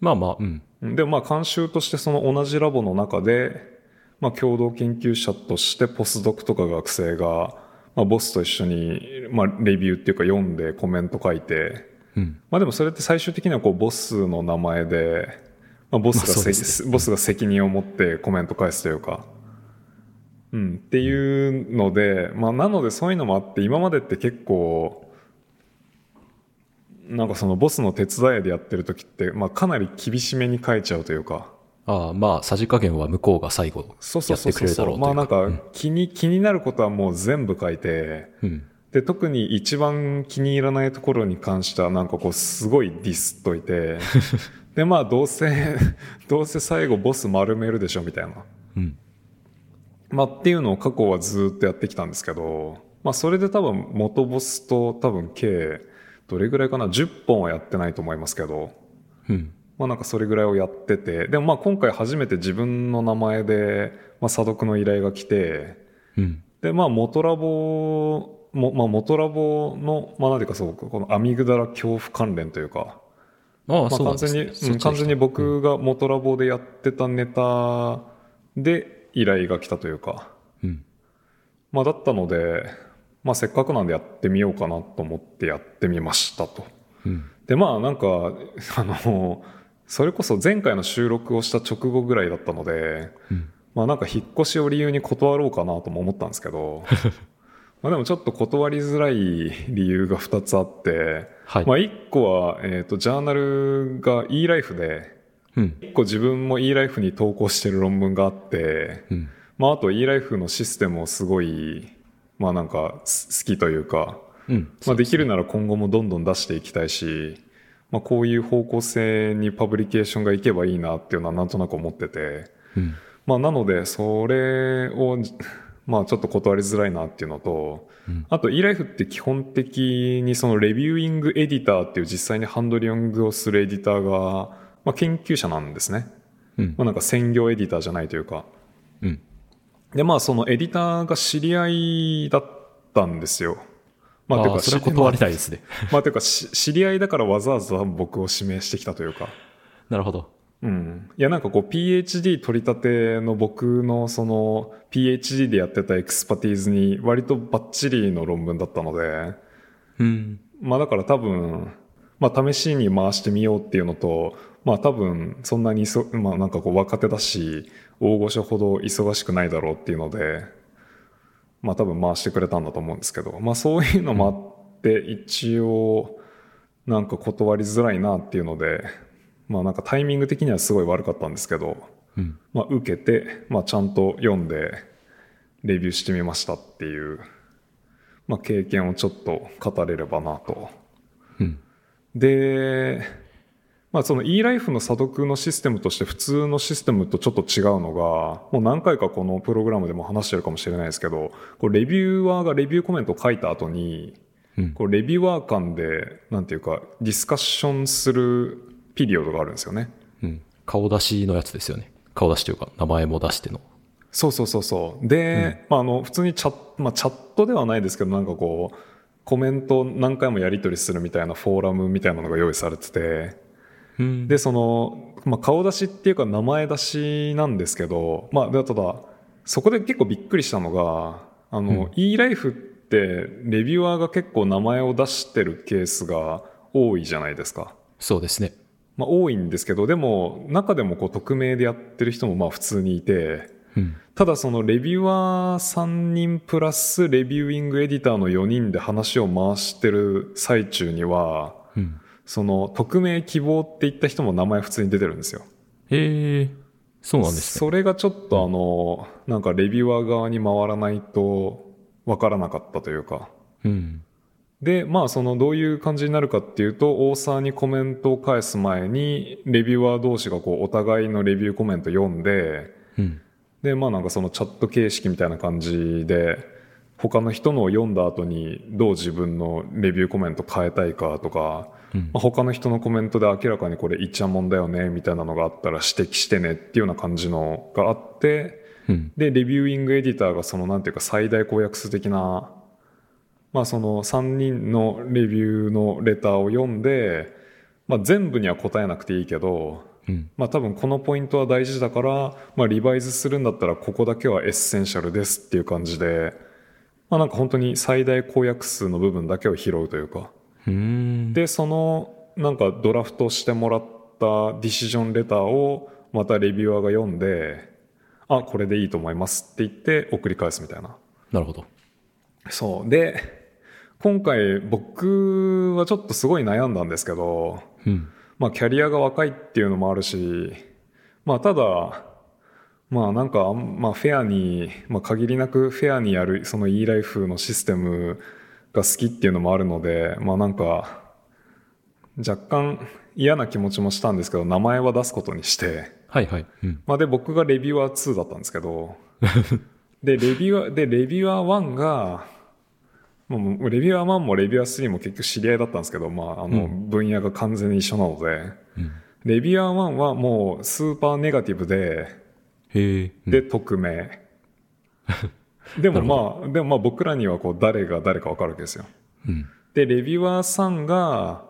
まあまあ、うん。でもまあ慣習としてその同じラボの中で、まあ共同研究者としてポスドクとか学生が、まあボスと一緒に、まあレビューっていうか読んでコメント書いて、うん。まあでもそれって最終的にはこうボスの名前で、まあ、ボスがまあそうせ、ですボスが責任を持ってコメント返すというか、うん、っていうので、まあなのでそういうのもあって、今までって結構、なんかそのボスの手伝いでやってる時って、まあかなり厳しめに書いちゃうというか、ああ、まあ、さじ加減は向こうが最後そうそうそうやってくれるだそう。ろうまあなんか気に、気になることはもう全部書いて、うん。で、特に一番気に入らないところに関してはなんかこうすごいディスっといて、<laughs> で、まあどうせ、<laughs> どうせ最後ボス丸めるでしょみたいな。うん。まあっていうのを過去はずっとやってきたんですけど、まあそれで多分元ボスと多分計、どれぐらいかな ?10 本はやってないと思いますけど、うん。まあなんかそれぐらいをやってて、でもまあ今回初めて自分の名前で、まあ査読の依頼が来て、うん。で、まあ、元ラボも、まあ、元ラボの、まあ、なんていうかそう、このアミグダラ恐怖関連というか、ああ、まあ、完。全に、うん完全に僕が元ラボでやってたネタで依頼が来たというか、うん。まあ、だったので、まあ、せっかくなんでやってみようかなと思ってやってみましたと。うん。で、まあ、なんか、あの、それこそ前回の収録をした直後ぐらいだったので、うん。まあなんか引っ越しを理由に断ろうかなとも思ったんですけど、<laughs> まあでもちょっと断りづらい理由が2つあって、はいまあ1個は、えっ、と、ジャーナルが eLife で、うん。1個自分も eLife に投稿してる論文があって、うん。まああと eLife のシステムをすごい、まあなんかす好きというか、うん。まあできるなら今後もどんどん出していきたいし、まあこういう方向性にパブリケーションがいけばいいなっていうのはなんとなく思ってて、うん。まあ、なので、それを、<laughs> まあ、ちょっと断りづらいなっていうのと、うんあと、eLife って基本的にそのレビューイングエディターっていう実際にハンドリングをするエディターが、まあ、研究者なんですね。うんまあ、なんか専業エディターじゃないというか。うん。で、まあ、そのエディターが知り合いだったんですよ。まあ、ああ、ていうか、それは断りたいですね。まあ、ていうか、し知り合いだからわざわざ僕を指名してきたというか。なるほど。うん。いや、なんかこう、PhD 取り立ての僕のその、PhD でやってた expertise に割とバッチリの論文だったので、うん。まあだから多分、まあ試しに回してみようっていうのと、まあ多分そんなにいそ、まあなんかこう若手だし、大御所ほど忙しくないだろうっていうので、まあ多分回してくれたんだと思うんですけど、まあそういうのもあって、一応、なんか断りづらいなっていうので、まあなんかタイミング的にはすごい悪かったんですけど、うん。まあ受けて、まあちゃんと読んで、レビューしてみましたっていう、まあ経験をちょっと語れればなと。うん。で、まあその eLife の査読のシステムとして普通のシステムとちょっと違うのが、もう何回かこのプログラムでも話してるかもしれないですけど、こうレビューアーがレビューコメントを書いた後に、うんこうレビュアー間で、なんていうか、ディスカッションするピリオドがあるんですよね。うん。顔出しのやつですよね。顔出しというか、名前も出しての。そうそうそうそう。で、まああの、普通にチャット、まあチャットではないですけど、なんかこう、コメントを何回もやり取りするみたいなフォーラムみたいなのが用意されてて、うん。で、その、まあ、顔出しっていうか名前出しなんですけど、まあ、でただ、そこで結構びっくりしたのが、あの、eLife ってレビュアーが結構名前を出してるケースが多いじゃないですか。そうですね。まあ、多いんですけど、でも、中でもこう匿名でやってる人もまあ普通にいて、うん。ただそのレビュアー3人プラスレビューイングエディターの4人で話を回してる最中には、うん。その匿名希望って言った人も名前普通に出てるんですよ。へえ、そうなんですね。それがちょっとあの、なんかレビュアー側に回らないとわからなかったというか。うん。で、まあそのどういう感じになるかっていうと、オーサーにコメントを返す前に、レビュアー同士がこうお互いのレビューコメント読んで、うん。で、まあなんかそのチャット形式みたいな感じで、他の人のを読んだ後にどう自分のレビューコメント変えたいかとか、うんまあ、他の人のコメントで明らかにこれイチャモンだよねみたいなのがあったら指摘してねっていうような感じのがあって、うん。で、 reviewing editor がそのなんていうか最大公約数的な、まあその3人のレビューのレターを読んで、まあ全部には答えなくていいけど、うん。まあ多分このポイントは大事だから、まあ revise するんだったらここだけは essential ですっていう感じで、まあなんか本当に最大公約数の部分だけを拾うというか。で、そのなんかドラフトしてもらったディシジョンレターをまたレビュアーが読んで、あ、これでいいと思いますって言って送り返すみたいな。なるほど。そう。で、今回僕はちょっとすごい悩んだんですけど、うん。まあキャリアが若いっていうのもあるし、まあただ、まあなんかまあフェアに、まあ限りなくフェアにやるその eLife のシステムが好きっていうのもあるので、まあなんか、若干嫌な気持ちもしたんですけど、名前は出すことにして、はいはい。うん。まあで僕がレビュアー2だったんですけど、<laughs> で、レビュアー、で、レビュアー1が、もうレビュアー1もレビュアー3も結局知り合いだったんですけど、まああの分野が完全に一緒なので、うん。レビュアー1はもうスーパーネガティブで、へで、匿名。<laughs> でもまあ、でもまあ僕らにはこう誰が誰かわかるわけですよ。うん。で、レビュアー3が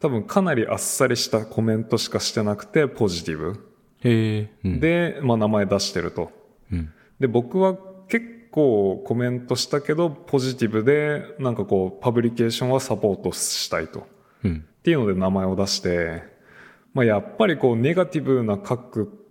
多分かなりあっさりしたコメントしかしてなくてポジティブ。へえ。うん。で、まあ名前出してると。うん。で、僕は結構コメントしたけどポジティブでなんかこうパブリケーションはサポートしたいと。うん。っていうので名前を出して、まあ、やっぱりこうネガティブな書く、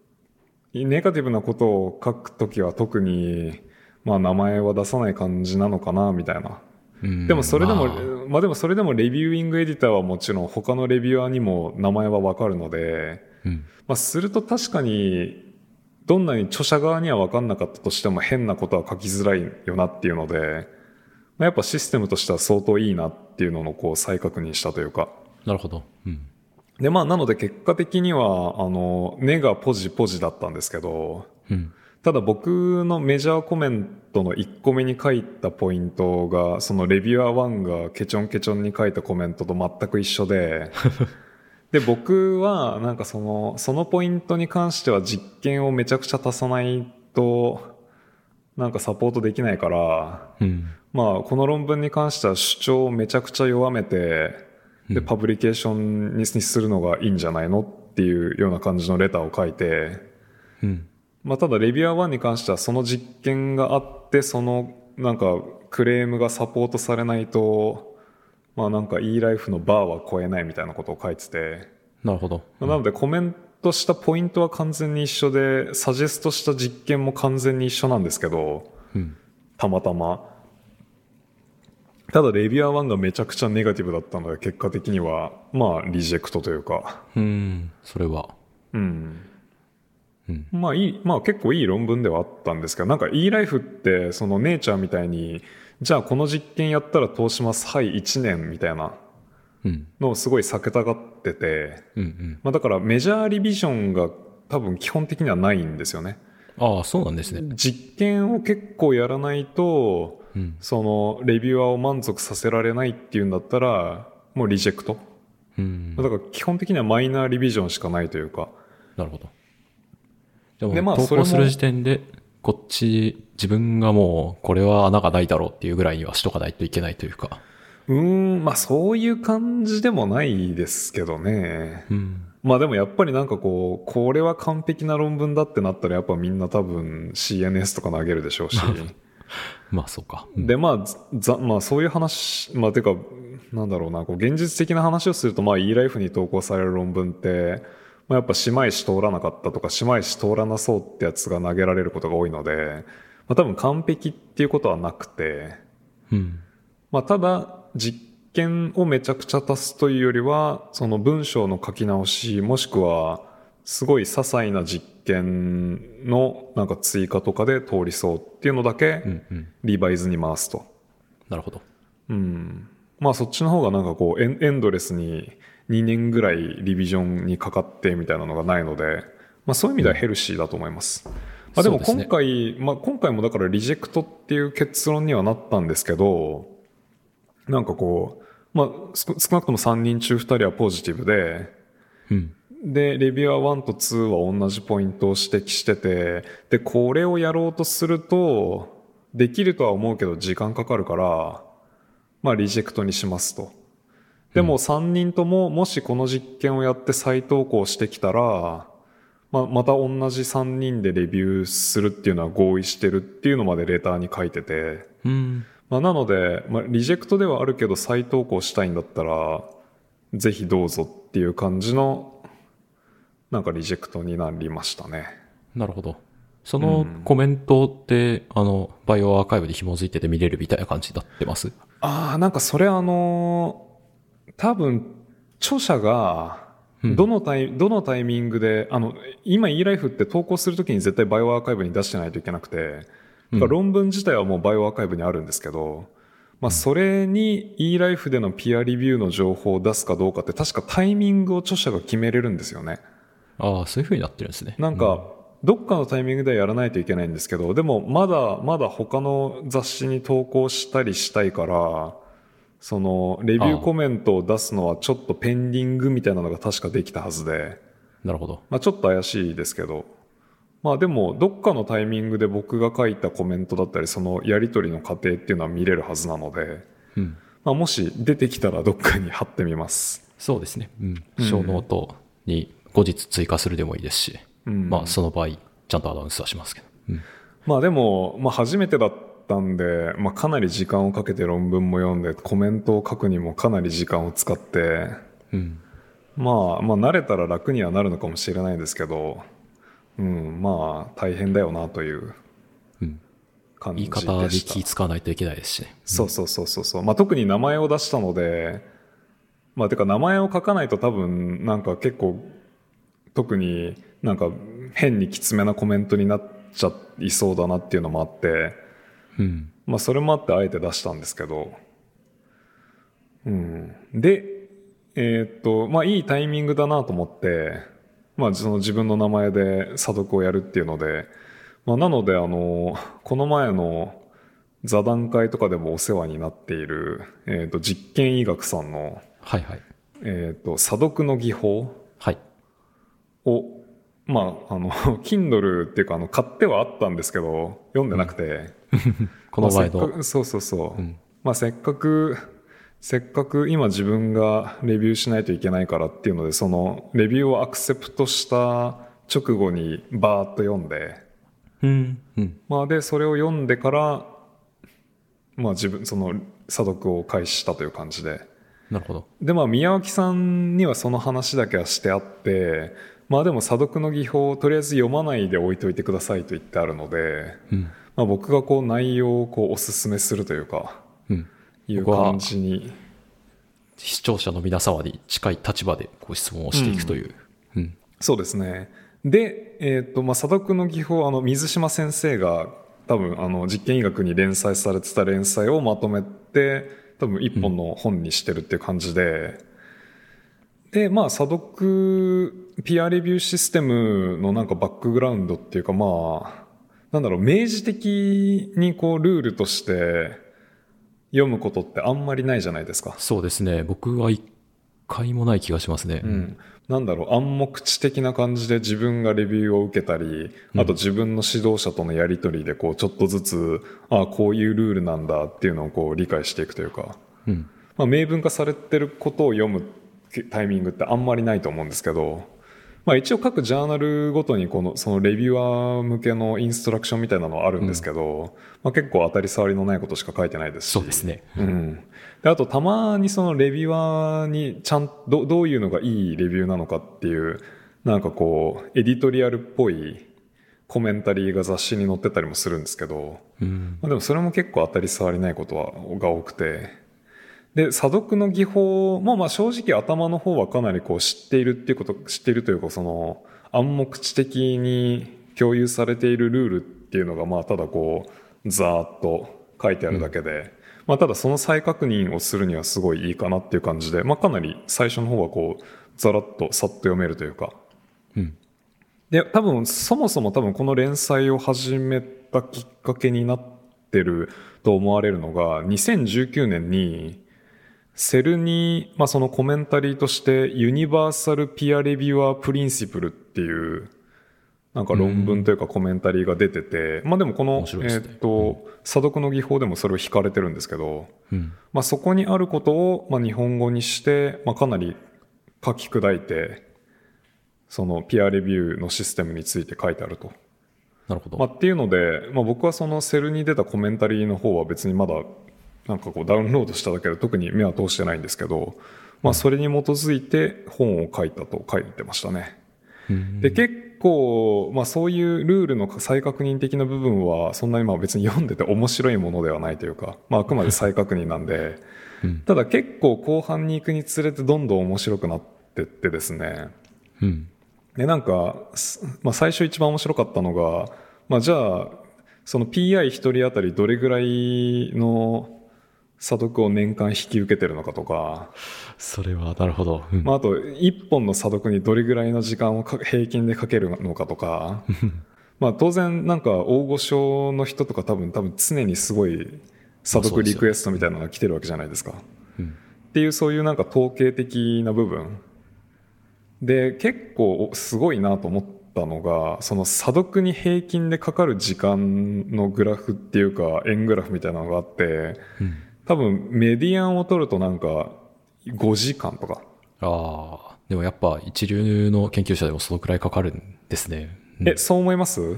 ネガティブなことを書くときは特に、まあ名前は出さない感じなのかな、みたいな。うんでもそれでも、まあまあでもそれでもレビューイングエディターはもちろん他のレビュアーにも名前はわかるので、うん。まあすると確かに、どんなに著者側には分かんなかったとしても変なことは書きづらいよなっていうので、まあ、やっぱシステムとしては相当いいなっていうののこう再確認したというか。なるほど。うん。で、まあ、なので結果的には、あの、ネがポジポジだったんですけど、うん。ただ僕のメジャーコメントの1個目に書いたポイントが、そのレビュアー1がケチョンケチョンに書いたコメントと全く一緒で、で、僕はなんかその、そのポイントに関しては実験をめちゃくちゃ足さないと、なんかサポートできないから、うん。まあ、この論文に関しては主張をめちゃくちゃ弱めて、で、パブリケーションにするのがいいんじゃないのっていうような感じのレターを書いて、うん。まあ、ただレビュアー1に関してはその実験があって、そのなんかクレームがサポートされないと、まあなんか eLife のバーは超えないみたいなことを書いてて、なるほど。なのでコメントしたポイントは完全に一緒で、サジェストした実験も完全に一緒なんですけど、うん。たまたま。ただレビュアー1がめちゃくちゃネガティブだったので、結果的には、まあ、リジェクトというか、うん。それは。うん。うんまあいい、まあ結構いい論文ではあったんですけど、なんか eLife って、そのネイチャーみたいに、じゃあこの実験やったら通します、はい、1年みたいな。うん。のをすごい避けたがってて、うんうん。まあ、だからメジャーリビジョンが多分基本的にはないんですよね。ああ、そうなんですね。実験を結構やらないと、うん。そのレビュアーを満足させられないっていうんだったら、もうリジェクト。うん。だから基本的にはマイナーリビジョンしかないというか。なるほど。でも、でまあ投稿する時点で、こっち、自分がもう、これは穴がないだろうっていうぐらいにはしとかないといけないというか。うーん、まあそういう感じでもないですけどね。うん。まあでもやっぱりなんかこう、これは完璧な論文だってなったらやっぱみんな多分 CNS とか投げるでしょうし。<laughs> まあ、そうか。うんで、まあ、ざ、まあそういう話、まあてか、なんだろうな、こう現実的な話をすると、まあ eLife に投稿される論文って、まあやっぱ姉妹子通らなかったとか、姉妹子通らなそうってやつが投げられることが多いので、まあ多分完璧っていうことはなくて、うん。まあただ、実験をめちゃくちゃ足すというよりは、その文章の書き直し、もしくは、すごい些細な実験のなんか追加とかで通りそうっていうのだけうんうん。リバイズに回すと。なるほど。うん。まあそっちの方がなんかこうエンドレスに2年ぐらいリビジョンにかかってみたいなのがないので、まあそういう意味ではヘルシーだと思います。まあでも今回、まあ今回もだからリジェクトっていう結論にはなったんですけど、なんかこう、まあ少少なくとも3人中2人はポジティブで、うん。で、レビュアー1と2は同じポイントを指摘してて、で、これをやろうとすると、できるとは思うけど時間かかるから、まあリジェクトにしますと。でも3人とももしこの実験をやって再投稿してきたら、まあ、また同じ3人でレビューするっていうのは合意してるっていうのまでレターに書いてて、うん。まあ、なので、まあ、リジェクトではあるけど再投稿したいんだったら、ぜひどうぞっていう感じの、なんかリジェクトになりましたね。なるほど。そのコメントって、あの、バイオアーカイブで紐づいてて見れるみたいな感じになってます？ああ、なんかそれあのー多分、著者が、うんどのタイ、どのタイミングで、あの、今 eLife って投稿するときに絶対バイオアーカイブに出してないといけなくて、だから論文自体はもうバイオアーカイブにあるんですけど、まあそれに eLife でのピアリビューの情報を出すかどうかって確かタイミングを著者が決めれるんですよね。ああ、そういう風になってるんですね。なんか、どっかのタイミングではやらないといけないんですけど、でもまだまだ他の雑誌に投稿したりしたいから、その、レビューコメントを出すのはちょっとペンディングみたいなのが確かできたはずで、なるほど。まあちょっと怪しいですけど、まあでも、どっかのタイミングで僕が書いたコメントだったり、そのやりとりの過程っていうのは見れるはずなので、うん。まあもし出てきたらどっかに貼ってみます。そうですね。うん。 show noteに後日追加するでもいいですし、うんまあその場合、ちゃんとアナウンスはしますけど。うん。まあでも、まあ初めてだったんで、まあかなり時間をかけて論文も読んで、コメントを書くにもかなり時間を使って、うん。まあ、まあ慣れたら楽にはなるのかもしれないですけど、うん、まあ大変だよなといううん。感じで言い方でした。気使わないといけないですしね。そうそうそうそうそう。まあ特に名前を出したので、まあてか名前を書かないと多分なんか結構特になんか変にきつめなコメントになっちゃいそうだなっていうのもあって、うん。まあそれもあってあえて出したんですけど、うん。で、えーっと、まあいいタイミングだなと思って、まあその自分の名前で査読をやるっていうので、まあなのであの、この前の座談会とかでもお世話になっている、えーっと、実験医学さんの、はいはい。えーっと、査読の技法はい。を、まあ、あの、<laughs> Kindle っていうか、あの、買ってはあったんですけど、読んでなくて、<laughs> この前のまあせっか、くそうそうそう。うんまあせっかく、せっかく今自分がレビューしないといけないからっていうので、そのレビューをアクセプトした直後にバーッと読んで、うん。うん。まあで、それを読んでから、まあ自分、その査読を開始したという感じで。なるほど。で、まあ宮脇さんにはその話だけはしてあって、まあでも査読の技法をとりあえず読まないで置いといてくださいと言ってあるので、うん。まあ僕がこう内容をこうおすすめするというか、うん。いう感じに。視聴者の皆様に近い立場でご質問をしていくという。うん。そうですね。で、えっ、と、まあ、査読の技法、あの、水島先生が、多分、あの、実験医学に連載されてた連載をまとめて、多分一本の本にしてるっていう感じで、でまあ査読ピアレビューシステムのなんかバックグラウンドっていうかまあなんだろう明示的にこうルールとして読むことってあんまりないじゃないですか。そうですね。僕は一回もない気がしますね。うん、なんだろう暗黙知的な感じで自分がレビューを受けたりあと自分の指導者とのやり取りでこうちょっとずつああこういうルールなんだっていうのをこう理解していくというか、うん。まあ、明文化されてることを読むタイミングってあんまりないと思うんですけど、まあ、一応各ジャーナルごとにこのそのレビュアー向けのインストラクションみたいなのはあるんですけど、まあ、結構当たり障りのないことしか書いてないですし。そうですね。うん、であとたまにそのレビュアーにちゃんどどういうのがいいレビューなのかっていうなんかこうエディトリアルっぽいコメンタリーが雑誌に載ってたりもするんですけど、うん。まあ、でもそれも結構当たり障りないことはが多くてで査読の技法もまあ正直頭の方はかなりこう知っているっていうこと知っているというかその暗黙知的に共有されているルールっていうのがまあただこうざーっと書いてあるだけで、まあ、ただその再確認をするにはすごいいいかなっていう感じで、まあ、かなり最初の方はこうざらっとさっと読めるというかうん。で多分そもそも多分この連載を始めたきっかけになってると思われるのが2019年にセルに、まあ、そのコメンタリーとしてユニバーサルピアレビュアープリンシプルっていうなんか論文というかコメンタリーが出てて、まあでもこの、ねえーっと、査読の技法でもそれを引かれてるんですけど、うん。まあ、そこにあることを、まあ、日本語にして、まあ、かなり書き砕いて、そのピアレビューのシステムについて書いてあると。なるほど。まあ、っていうので、まあ、僕はそのセルに出たコメンタリーの方は別にまだなんかこうダウンロードしただけで特に目は通してないんですけど、まあ、それに基づいて本を書いたと書いてましたね。うん。で結構、まあ、そういうルールの再確認的な部分はそんなにまあ別に読んでて面白いものではないというか、まあ、あくまで再確認なんで、うん。ただ結構後半に行くにつれてどんどん面白くなってってですね。うん。でなんか、すまあ、最初一番面白かったのが、まあ、じゃあその PI 一人当たりどれぐらいの査読を年間引き受けてるのかとか、それは、なるほど。うん。まあ、あと1本の査読にどれぐらいの時間をか平均でかけるのかとか。まあ当然なんか大御所の人とか多分多分常にすごい査読リクエストみたいなのが来てるわけじゃないですか。うん。っていうそういうなんか統計的な部分。で結構すごいなと思ったのがその査読に平均でかかる時間のグラフっていうか円グラフみたいなのがあって。うん多分メディアンを取るとなんか5時間とかああ、でもやっぱ一流の研究者でもそのくらいかかるんですね。うんえそう思います？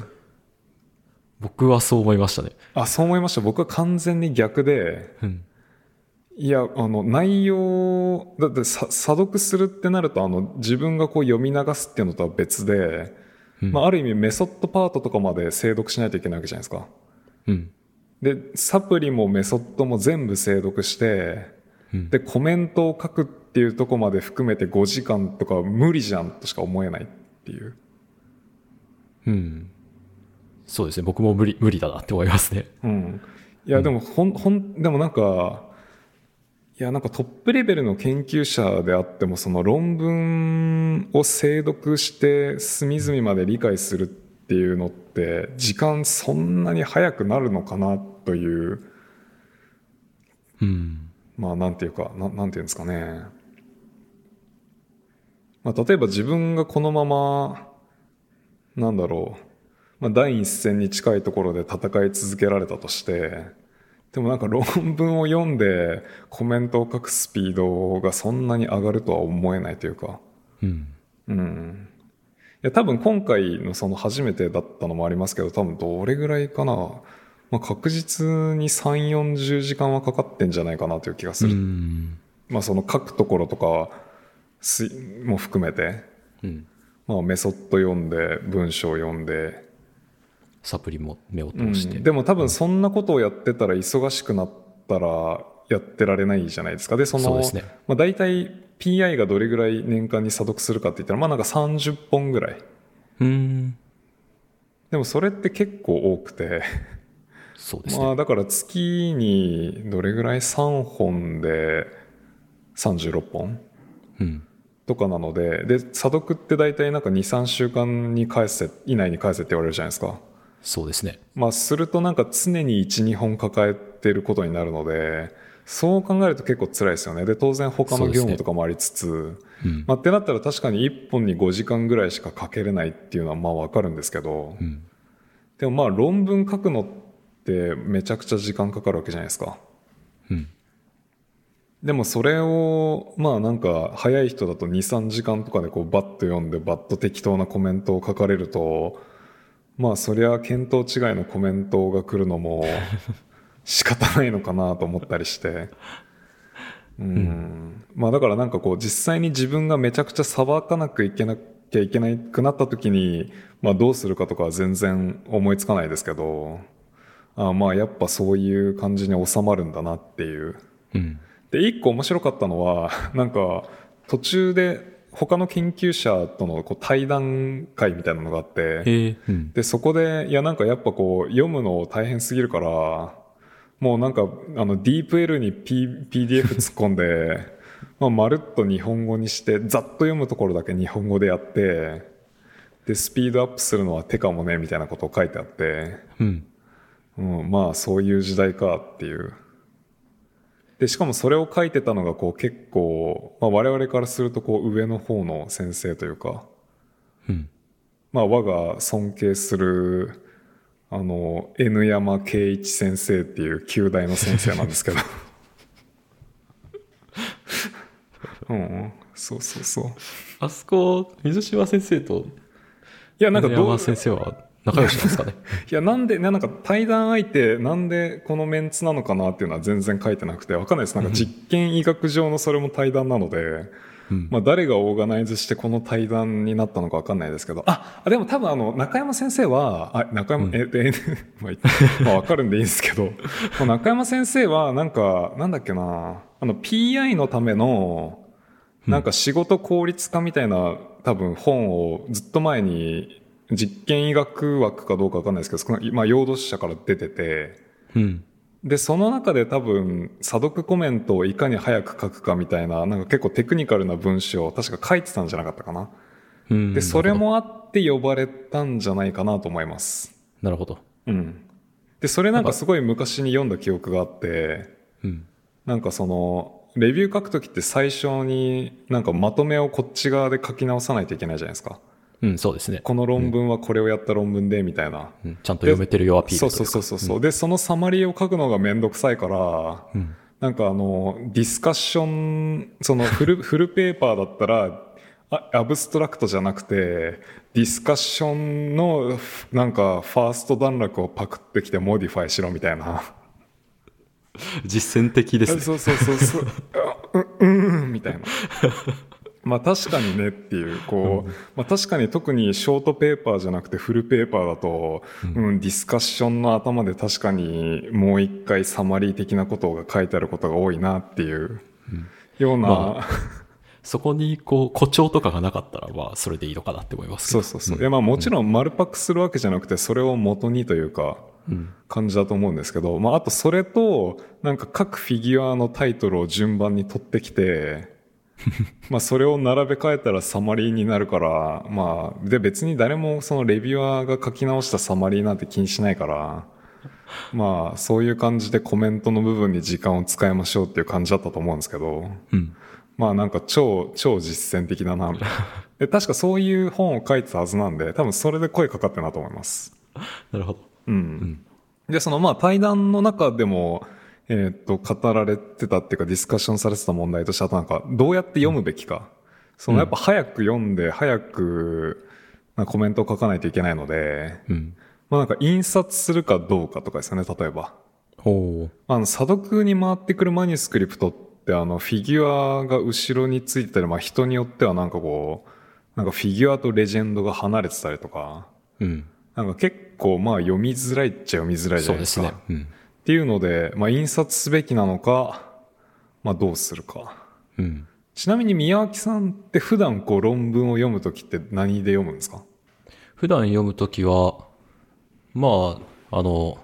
僕はそう思いましたね。あそう思いました僕は完全に逆でうん。いやあの内容だってさ査読するってなるとあの自分がこう読み流すっていうのとは別で、うんまあ、ある意味メソッドパートとかまで精読しないといけないわけじゃないですかうん。でサプリもメソッドも全部精読してうんでコメントを書くっていうとこまで含めて5時間とか無理じゃんとしか思えないっていううん。そうですね。僕も無理、無理だなって思いますね。うん。いや、でも、ほん、ほん、でもなんか、いや、なんかトップレベルの研究者であっても、その論文を精読して隅々まで理解するっていうのって、時間そんなに早くなるのかなという、うん。まあ、なんていうか、ななんていうんですかね。まあ、例えば自分がこのまま、なんだろう、まあ、第一線に近いところで戦い続けられたとして、でもなんか論文を読んでコメントを書くスピードがそんなに上がるとは思えないというか、うん。うん。いや、多分今回のその初めてだったのもありますけど、多分どれぐらいかな。まあ、確実に3、40時間はかかってんじゃないかなという気がすうる。ん。まあその書くところとかすも含めて、うん。まあメソッド読んで、文章を読んで、サプリも目をうん通して。でも多分そんなことをやってたら忙しくなったらやってられないじゃないですか。で、その、そねまあ大体 PI がどれぐらい年間に査読するかって言ったら、まあなんか30本ぐらい。うん。でもそれって結構多くて、そうですね。まあだから月にどれぐらい3本で36本うん。とかなのでで査読って大体なんか23週間に返せ以内に返せって言われるじゃないですか。そうですね。まあ、するとなんか常に12本抱えてることになるのでそう考えると結構辛いですよねで当然他の業務とかもありつつ、うん。まあ、ってなったら確かに1本に5時間ぐらいしか書けれないっていうのはまあ分かるんですけど、うん。でもまあ論文書くのってめちゃくちゃ時間かかるわけじゃないですか。うん。でもそれをまあなんか早い人だと23時間とかでこうバッと読んでバッと適当なコメントを書かれるとまあそりゃ見当違いのコメントが来るのも <laughs> 仕方ないのかなと思ったりして。うん、まあだからなんかこう実際に自分がめちゃくちゃ裁かなくいけなきゃいけなくなった時にまあどうするかとかは全然思いつかないですけどあまあやっぱそういう感じに収まるんだなっていううん。で一個面白かったのは <laughs> なんか途中で他の研究者とのこう対談会みたいなのがあってえー、うん。でそこでいやなんかやっぱこう読むの大変すぎるからもうなんかあの DeepL に、P、PDF 突っ込んで <laughs> まあまるっと日本語にしてざっと読むところだけ日本語でやってでスピードアップするのは手かもねみたいなことを書いてあってうん。うん、まあそういう時代かっていう。で、しかもそれを書いてたのがこう結構、まあ我々からするとこう上の方の先生というか、うん。まあ我が尊敬する、あの、N 山圭一先生っていう旧大の先生なんですけど。<laughs> うん、そうそうそう。あそこ、水島先生と、いや、なんかどう山、先生は仲良しなんですかね？<laughs> いや、なんで、ねなんか対談相手、なんでこのメンツなのかなっていうのは全然書いてなくて、わかんないです。なんか実験医学上のそれも対談なので、うん。まあ誰がオーガナイズしてこの対談になったのかわかんないですけど、あ、あでも多分あの、中山先生は、あ、中山、うんえ、え、<laughs> まあまあわかるんでいいんですけど、まあ中山先生はなんか、なんだっけな、あの、PI のための、なんか仕事効率化みたいな多分本をずっと前に実験医学枠かどうかわかんないですけど、そのまあ、用土社から出てて、うん。で、その中で多分、査読コメントをいかに早く書くかみたいな、なんか結構テクニカルな文章を確か書いてたんじゃなかったかな。うん。で、それもあって呼ばれたんじゃないかなと思います。なるほど。うん。で、それなんかすごい昔に読んだ記憶があって、うん。なんかその、レビュー書くときって最初になんかまとめをこっち側で書き直さないといけないじゃないですか。うん、そうですね。この論文はこれをやった論文で、みたいな。うん、ちゃんと読めてるよアピールとそうそうそうそう。うで、そのサマリーを書くのがめんどくさいから、うん。なんかあの、ディスカッション、そのフル、<laughs> フルペーパーだったら、あアブストラクトじゃなくて、ディスカッションの、なんか、 first 段落をパクってきて modify しろみたいな。実践的ですね。そうそうそうそう。あ <laughs> う、うん、みたいな。まあ確かにねっていう、こう、まあ確かに特に short paper じゃなくて full paper だと、うん、ディスカッションの頭で確かにもう一回サマリー的なことが書いてあることが多いなっていうような、ま <laughs> そこに、こう、誇張とかがなかったら、まあ、それでいいのかなって思います。そうそうそう。いやまあもちろん丸パクするわけじゃなくて、それを元にというか、うん。感じだと思うんですけど、まああとそれと、なんか各フィギュアのタイトルを順番に取ってきて、<laughs> まあそれを並べ替えたらサマリーになるから、まあ、で別に誰もそのレビュアーが書き直したサマリーなんて気にしないから、まあそういう感じでコメントの部分に時間を使いましょうっていう感じだったと思うんですけど、うん。まあなんか超、超実践的だな、みたいな。で、確かそういう本を書いてたはずなんで、多分それで声かかってるなと思います。なるほど。うん。で、そのまあ対談の中でも、えーっと、語られてたっていうかディスカッションされてた問題としてあとなんか、どうやって読むべきか。そのやっぱ早く読んで、早くまあコメントを書かないといけないので、うん。まあなんか印刷するかどうかとかですよね、例えば。ほう。あの、査読に回ってくるマニュスクリプトって、あの、フィギュアが後ろについてたり、まあ人によってはなんかこう、なんかフィギュアとレジェンドが離れてたりとか、うん。なんか結構まあ読みづらいっちゃ読みづらいじゃそうないですか。ですね。うん。っていうので、まあ印刷すべきなのか、まあどうするか。うん。ちなみに宮脇さんって普段こう論文を読むときって何で読むんですか？普段読むときは、まあ、あの、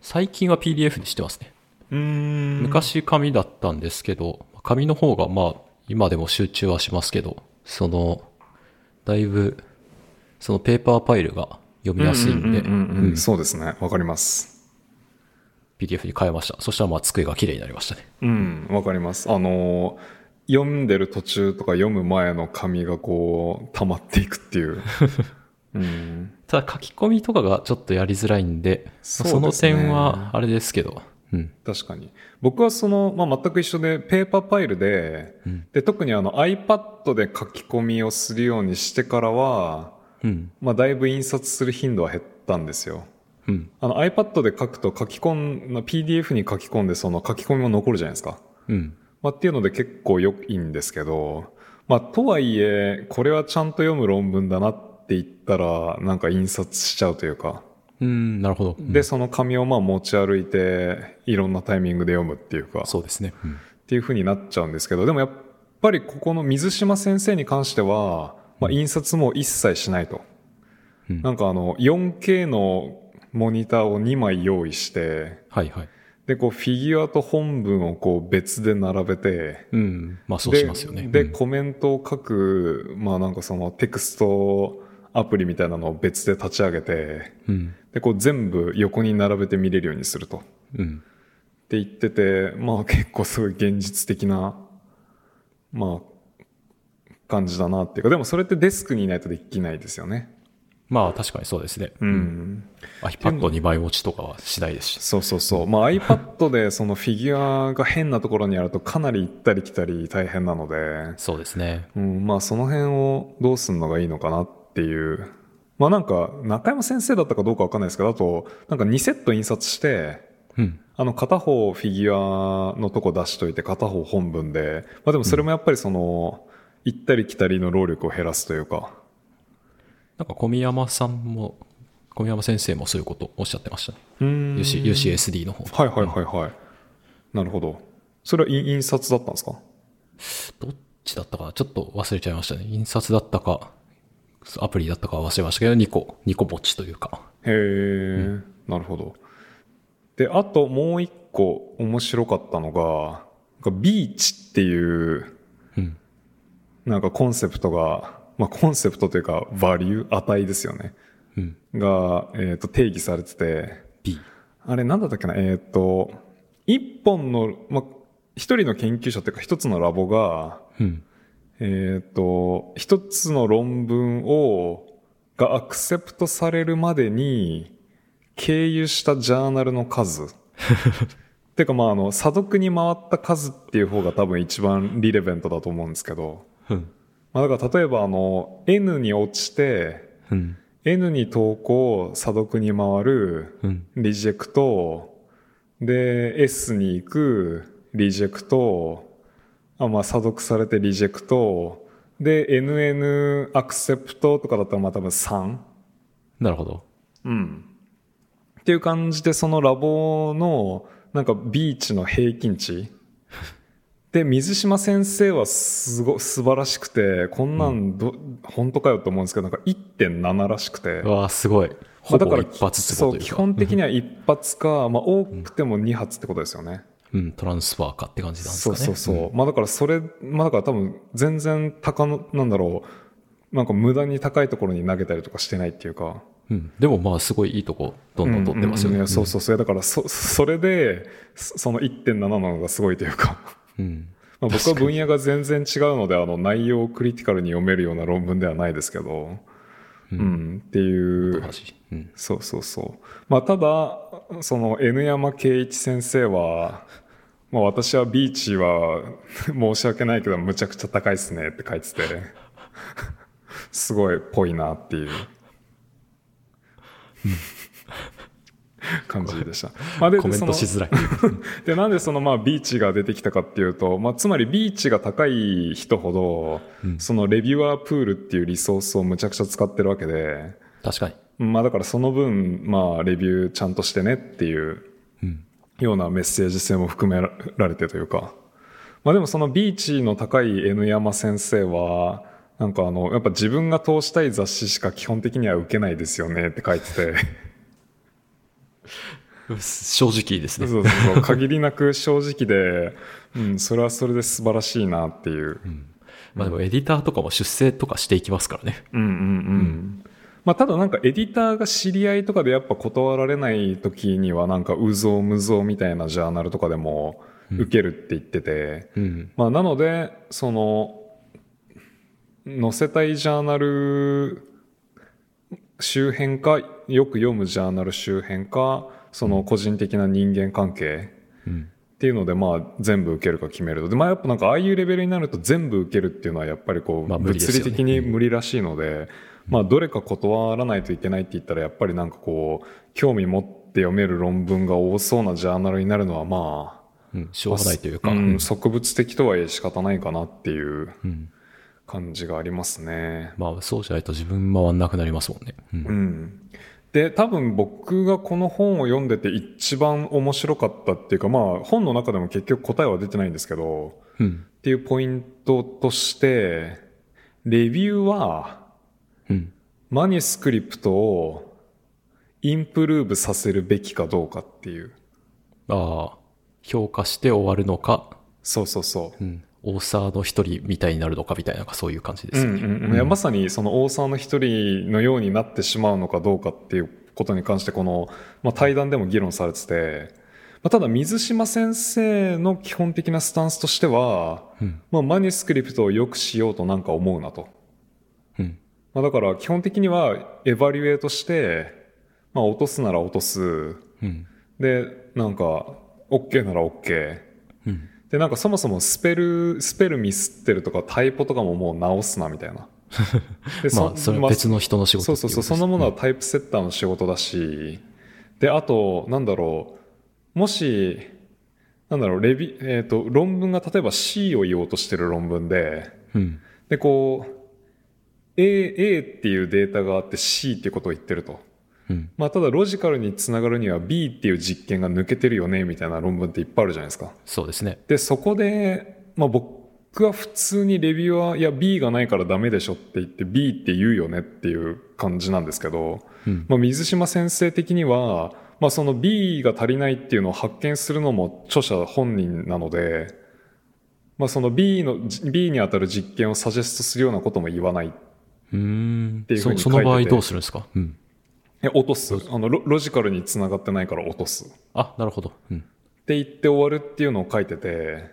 最近は PDF にしてますね。うーん。昔紙だったんですけど、紙の方がまあ、今でも集中はしますけど、その、だいぶ、そのペーパーファイルが読みやすいんで、そうですね。わかります。PDF に変えました。そしたらまあ机が綺麗になりましたね。うん、わかります。あのー読んでる途中とか読む前の紙がこう、溜まっていくっていう。<laughs> うん。ただ書き込みとかがちょっとやりづらいんで、そうその点はあれですけど、うん。確かに。僕はその、まあ、全く一緒で、ペーパーファイルで、うんで、特にあの iPad で書き込みをするようにしてからは、うん。まあ、だいぶ印刷する頻度は減ったんですよ。うん。あの iPad で書くと書き込ん、まあ PDF に書き込んでその書き込みも残るじゃないですか。うん。まあ、っていうので結構良いんですけど、まあ、とはいえ、これはちゃんと読む論文だなって言ったら、なんか印刷しちゃうというか、うん、なるほど。で、その紙をまあ持ち歩いて、いろんなタイミングで読むっていうか、そうですね。うんっていう風になっちゃうんですけど、でもやっぱりここの水島先生に関しては、まあ、印刷も一切しないと。うんなんかあの、4K のモニターを2枚用意して、はいはい。で、こう、フィギュアと本文をこう別で並べて、うん。まあそうでしますよね。で、うんコメントを書く、まあなんかそのテクストアプリみたいなのを別で立ち上げて、うん。で、こう全部横に並べて見れるようにすると。うん。って言ってて、まあ結構すごい現実的な、まあ、感じだなっていうか、でもそれってデスクにいないとできないですよね。まあ確かにそうですね。うん。iPad2 枚持ちとかはしないですし。そうそうそう。まあ iPad でそのフィギュアが変なところにあるとかなり行ったり来たり大変なので、そうですね。うん、まあその辺をどうすんのがいいのかなっていう。まあなんか中山先生だったかどうかわかんないですけど、あとなんか2セット印刷して、うん。あの片方フィギュアのとこ出しといて片方本文で、まあでもそれもやっぱりその、行ったり来たりの労力を減らすというか、なんか小宮山さんも、小宮山先生もそういうことおっしゃってましたね。UC UCSD の方。はいはいはいはい。なるほど。それは印印刷だったんですか？どっちだったかな？ちょっと忘れちゃいましたね。印刷だったか、アプリだったかは忘れましたけど、2個、2個持ちというか。へえ、なるほど。で、あともう一個面白かったのが、ビーチっていう、うん。なんかコンセプトが、まあコンセプトというか、バリュー、値ですよね。うん。が、えっ、と、定義されてて、B。あれなんだったっけな、えっ、と、一本の、まあ、一人の研究者というか一つのラボが、うん。えっ、と、一つの論文を、がアクセプトされるまでに、経由したジャーナルの数。<laughs> てかまああの、査読に回った数っていう方が多分一番リレベントだと思うんですけど、うん。まあだから例えばあの、N に落ちて、うん。N に投稿、査読に回る、うん。リジェクト、で、S に行く、リジェクト、あまあ、査読されてリジェクト、で、NN アクセプトとかだったらまあ多分3。なるほど。うん。っていう感じで、そのラボの、なんかビーチの平均値。で、水島先生はすご、素晴らしくて、こんなんど、本当かよと思うんですけど、なんか1.7らしくて。うわあすごい。まほあだからそう。基本的には一発か、まあ多くても2発ってことですよね。うん、トランスファーかって感じなんですそかね。うそうそう。まあだからそれ、まあだから多分全然高の、なんだろう、なんか無駄に高いところに投げたりとかしてないっていうか。うん。でもまあすごいいいとこ、どんどん取ってますよね。うんうんうんそうそうそう。だからそ、それで、そその1.7なのがすごいというか。うん。まあ僕は分野が全然違うので、あの内容をクリティカルに読めるような論文ではないですけど、うん、っていう。うん。そうそうそう。まあ、ただ、その N 山圭一先生は、まあ私はビーチは申し訳ないけどむちゃくちゃ高いっすねって書いてて、<laughs> すごいぽいなっていう <laughs> 感じでした。まあ、でコメントしづらい。<laughs> で、なんでそのまあビーチが出てきたかっていうと、まあつまりビーチが高い人ほど、そのレビュアープールっていうリソースをむちゃくちゃ使ってるわけで、確かに。まあだからその分、まあレビューちゃんとしてねっていううん。ようなメッセージ性も含められてというか。まあでもそのビーチの高い N 山先生は、なんかあの、やっぱ自分が通したい雑誌しか基本的には受けないですよねって書いてて。<laughs> 正直ですね。そうそうそう限りなく正直で、うん、それはそれで素晴らしいなっていう。まあでもエディターとかも出世とかしていきますからね。うんうんうん。まあ、ただなんかエディターが知り合いとかでやっぱ断られない時にはなんかうぞうむぞうみたいなジャーナルとかでも受けるって言ってて、うん。まあなので、その、載せたいジャーナル周辺か、よく読むジャーナル周辺か、その個人的な人間関係うん。っていうので、まあ全部受けるか決めると。で、まあやっぱなんかああいうレベルになると全部受けるっていうのはやっぱりこう、物理的に無理らしいので、まあどれか断らないといけないって言ったらやっぱりなんかこう、興味持って読める論文が多そうなジャーナルになるのはまあ、うん。しょうがないというか。うん、植物的とはいえ仕方ないかなっていううん。感じがありますね。まあそうじゃないと自分回んなくなりますもんね。うんうん。で、多分僕がこの本を読んでて一番面白かったっていうか、まあ本の中でも結局答えは出てないんですけど、うん。っていうポイントとして、レビューはうん。マニュスクリプトをインプルーブさせるべきかどうかっていう。ああ、評価して終わるのか、そうそうそう。うん。オーサーの一人みたいになるのかみたいな、そういう感じでうんすよね。うんうんいやまさにその大沢の一人のようになってしまうのかどうかっていうことに関してこの、まあ、対談でも議論されてて、まあ、ただ水島先生の基本的なスタンスとしては、うんまあ、マニュスクリプトを良くしようとなんか思うなと。うん。まあ、だから基本的にはエバリュエートして、まあ、落とすなら落とす。うん。で、なんか、OK なら OK。うん。で、なんかそもそもスペル、スペルミスってるとかタイポとかももう直すなみたいな。で <laughs> まあ、それは別の人の仕事そうそうそう、そのものはタイプセッターの仕事だし、で、あと、なんだろう、もし、なんだろう、レビ、えっ、と、論文が例えば C を言おうとしてる論文で、うん。で、こう、A、A っていうデータがあって C っていうことを言ってると。うん。まあ、ただロジカルにつながるには B っていう実験が抜けてるよね、みたいな論文っていっぱいあるじゃないですか。そうですね。で、そこで、まあ僕は普通にレビューは、いや B がないからダメでしょって言って B って言うよねっていう感じなんですけど、うん。まあ水島先生的には、まあその B が足りないっていうのを発見するのも著者本人なので、まあその B の、B に当たる実験をサジェストするようなことも言わない。うーんていうふうにそその場合書いててどうするんですか？うん。え落とす。あのロ、ロジカルにつながってないから落とす。あ、なるほど。うん。って言って終わるっていうのを書いてて、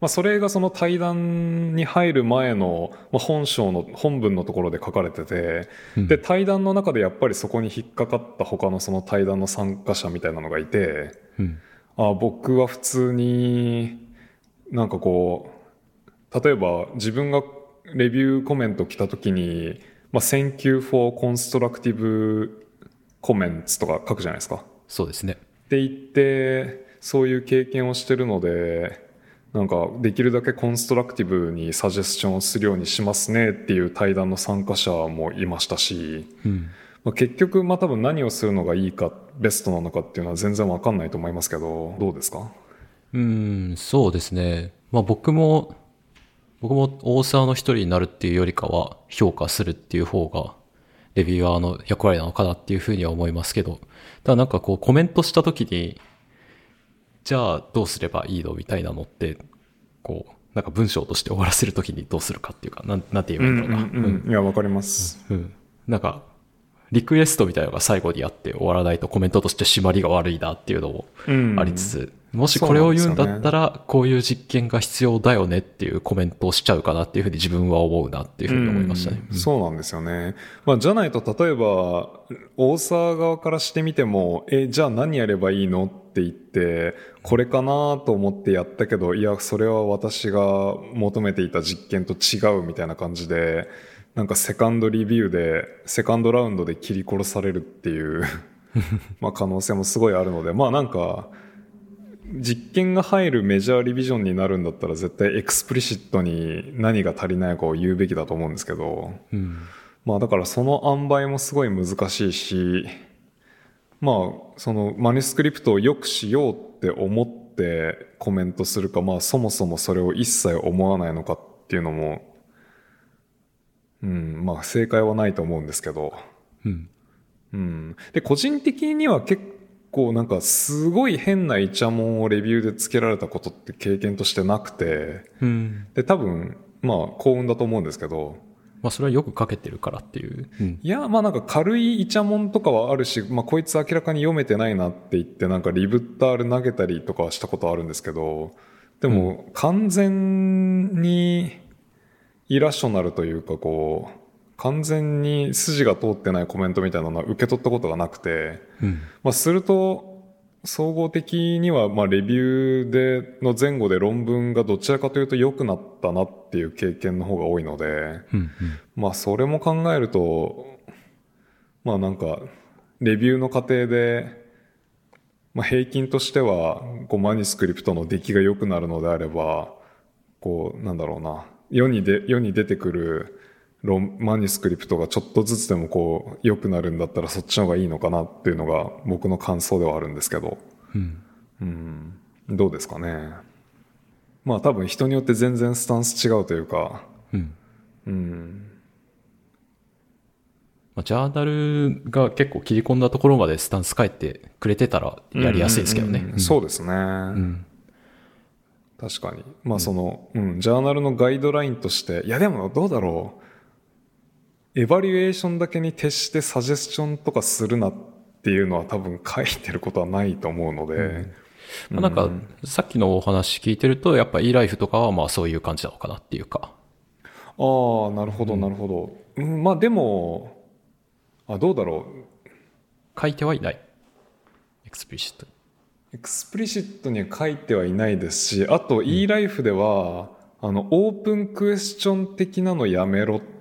まあ、それがその対談に入る前の、まあ、本章の本文のところで書かれてて、うんで対談の中でやっぱりそこに引っかかった他のその対談の参加者みたいなのがいてうん。あ僕は普通になんかこう例えば自分がレビューコメント来た時に「まあ、Thank you for constructive comments」とか書くじゃないですか。そうですね。って言ってそういう経験をしてるのでなんかできるだけコンストラクティブにサジェスチョンをするようにしますねっていう対談の参加者もいましたし、うん。まあ、結局まあ多分何をするのがいいかベストなのかっていうのは全然わかんないと思いますけどどうですか？うーん、そうですね。まあ僕も、僕も大沢の一人になるっていうよりかは評価するっていう方がレビュアーの役割なのかなっていうふうには思いますけど、ただなんかこうコメントした時に、じゃあどうすればいいのみたいなのって、こう、なんか文章として終わらせる時にどうするかっていうか、なんなんて言えばいいんだろうな。うん。うん。いやわかります、うん。なんか、リクエストみたいなのが最後にあって終わらないとコメントとして締まりが悪いなっていうのもうん。ありつつ、もしこれを言うんだったら、こういう実験が必要だよねっていうコメントをしちゃうかなっていうふうに自分は思うなっていうふうに思いましたね。うんそうなんですよね。まあ、じゃないと、例えば、大沢側からしてみても、え、じゃあ何やればいいのって言って、これかなと思ってやったけど、いや、それは私が求めていた実験と違うみたいな感じで、なんか second review で、 second round で切り殺されるっていう、まあ可能性もすごいあるので、まあなんか、実験が入る major revision になるんだったら絶対 explicit に何が足りないかを言うべきだと思うんですけど、うん。まあだからその塩梅もすごい難しいし、まあその manuscript を良くしようって思ってコメントするか、まあそもそもそれを一切思わないのかっていうのも、うん、まあ正解はないと思うんですけど、うん。うん。で、個人的には結構なんかすごい変なイチャモンをレビューでつけられたことって経験としてなくて、うん。で、多分、まあ幸運だと思うんですけど、まあそれはよく書けてるからっていう。うん。いや、まあなんか軽いイチャモンとかはあるし、まあこいつ明らかに読めてないなって言って、なんかリブッタール投げたりとかはしたことあるんですけど、でも完全にイラッショナルというかこう、完全に筋が通ってないコメントみたいなのは受け取ったことがなくて、うん。まあすると、総合的には、まあレビューで、の前後で論文がどちらかというと良くなったなっていう経験の方が多いので、うん。うん。まあそれも考えると、まあなんか、レビューの過程で、まあ平均としては、こうマニスクリプトの出来が良くなるのであれば、こう、なんだろうな、世にで、世に出てくる論、マニスクリプトがちょっとずつでもこう、良くなるんだったらそっちの方がいいのかなっていうのが僕の感想ではあるんですけど、うん。うん、どうですかね。まあ多分人によって全然スタンス違うというか、うん。うん、まあ、ジャーナルが結構切り込んだところまでスタンス変えてくれてたらやりやすいですけどね。うんうんうん。そうですね、ん。確かに。まあその、うん。ジャーナルのガイドラインとしていやでもどうだろうエバリュエーションだけに徹してサジェスチョンとかするなっていうのは多分書いてることはないと思うので、まあ、なんか、さっきのお話聞いてると、やっぱ e-life とかはまあそういう感じなのかなっていうか。ああなるほどなるほど、うんまあでもあどうだろう。書いてはいない。 explicit。explicit には書いてはいないですし、あと eLife では、あの、 open question 的なのやめろって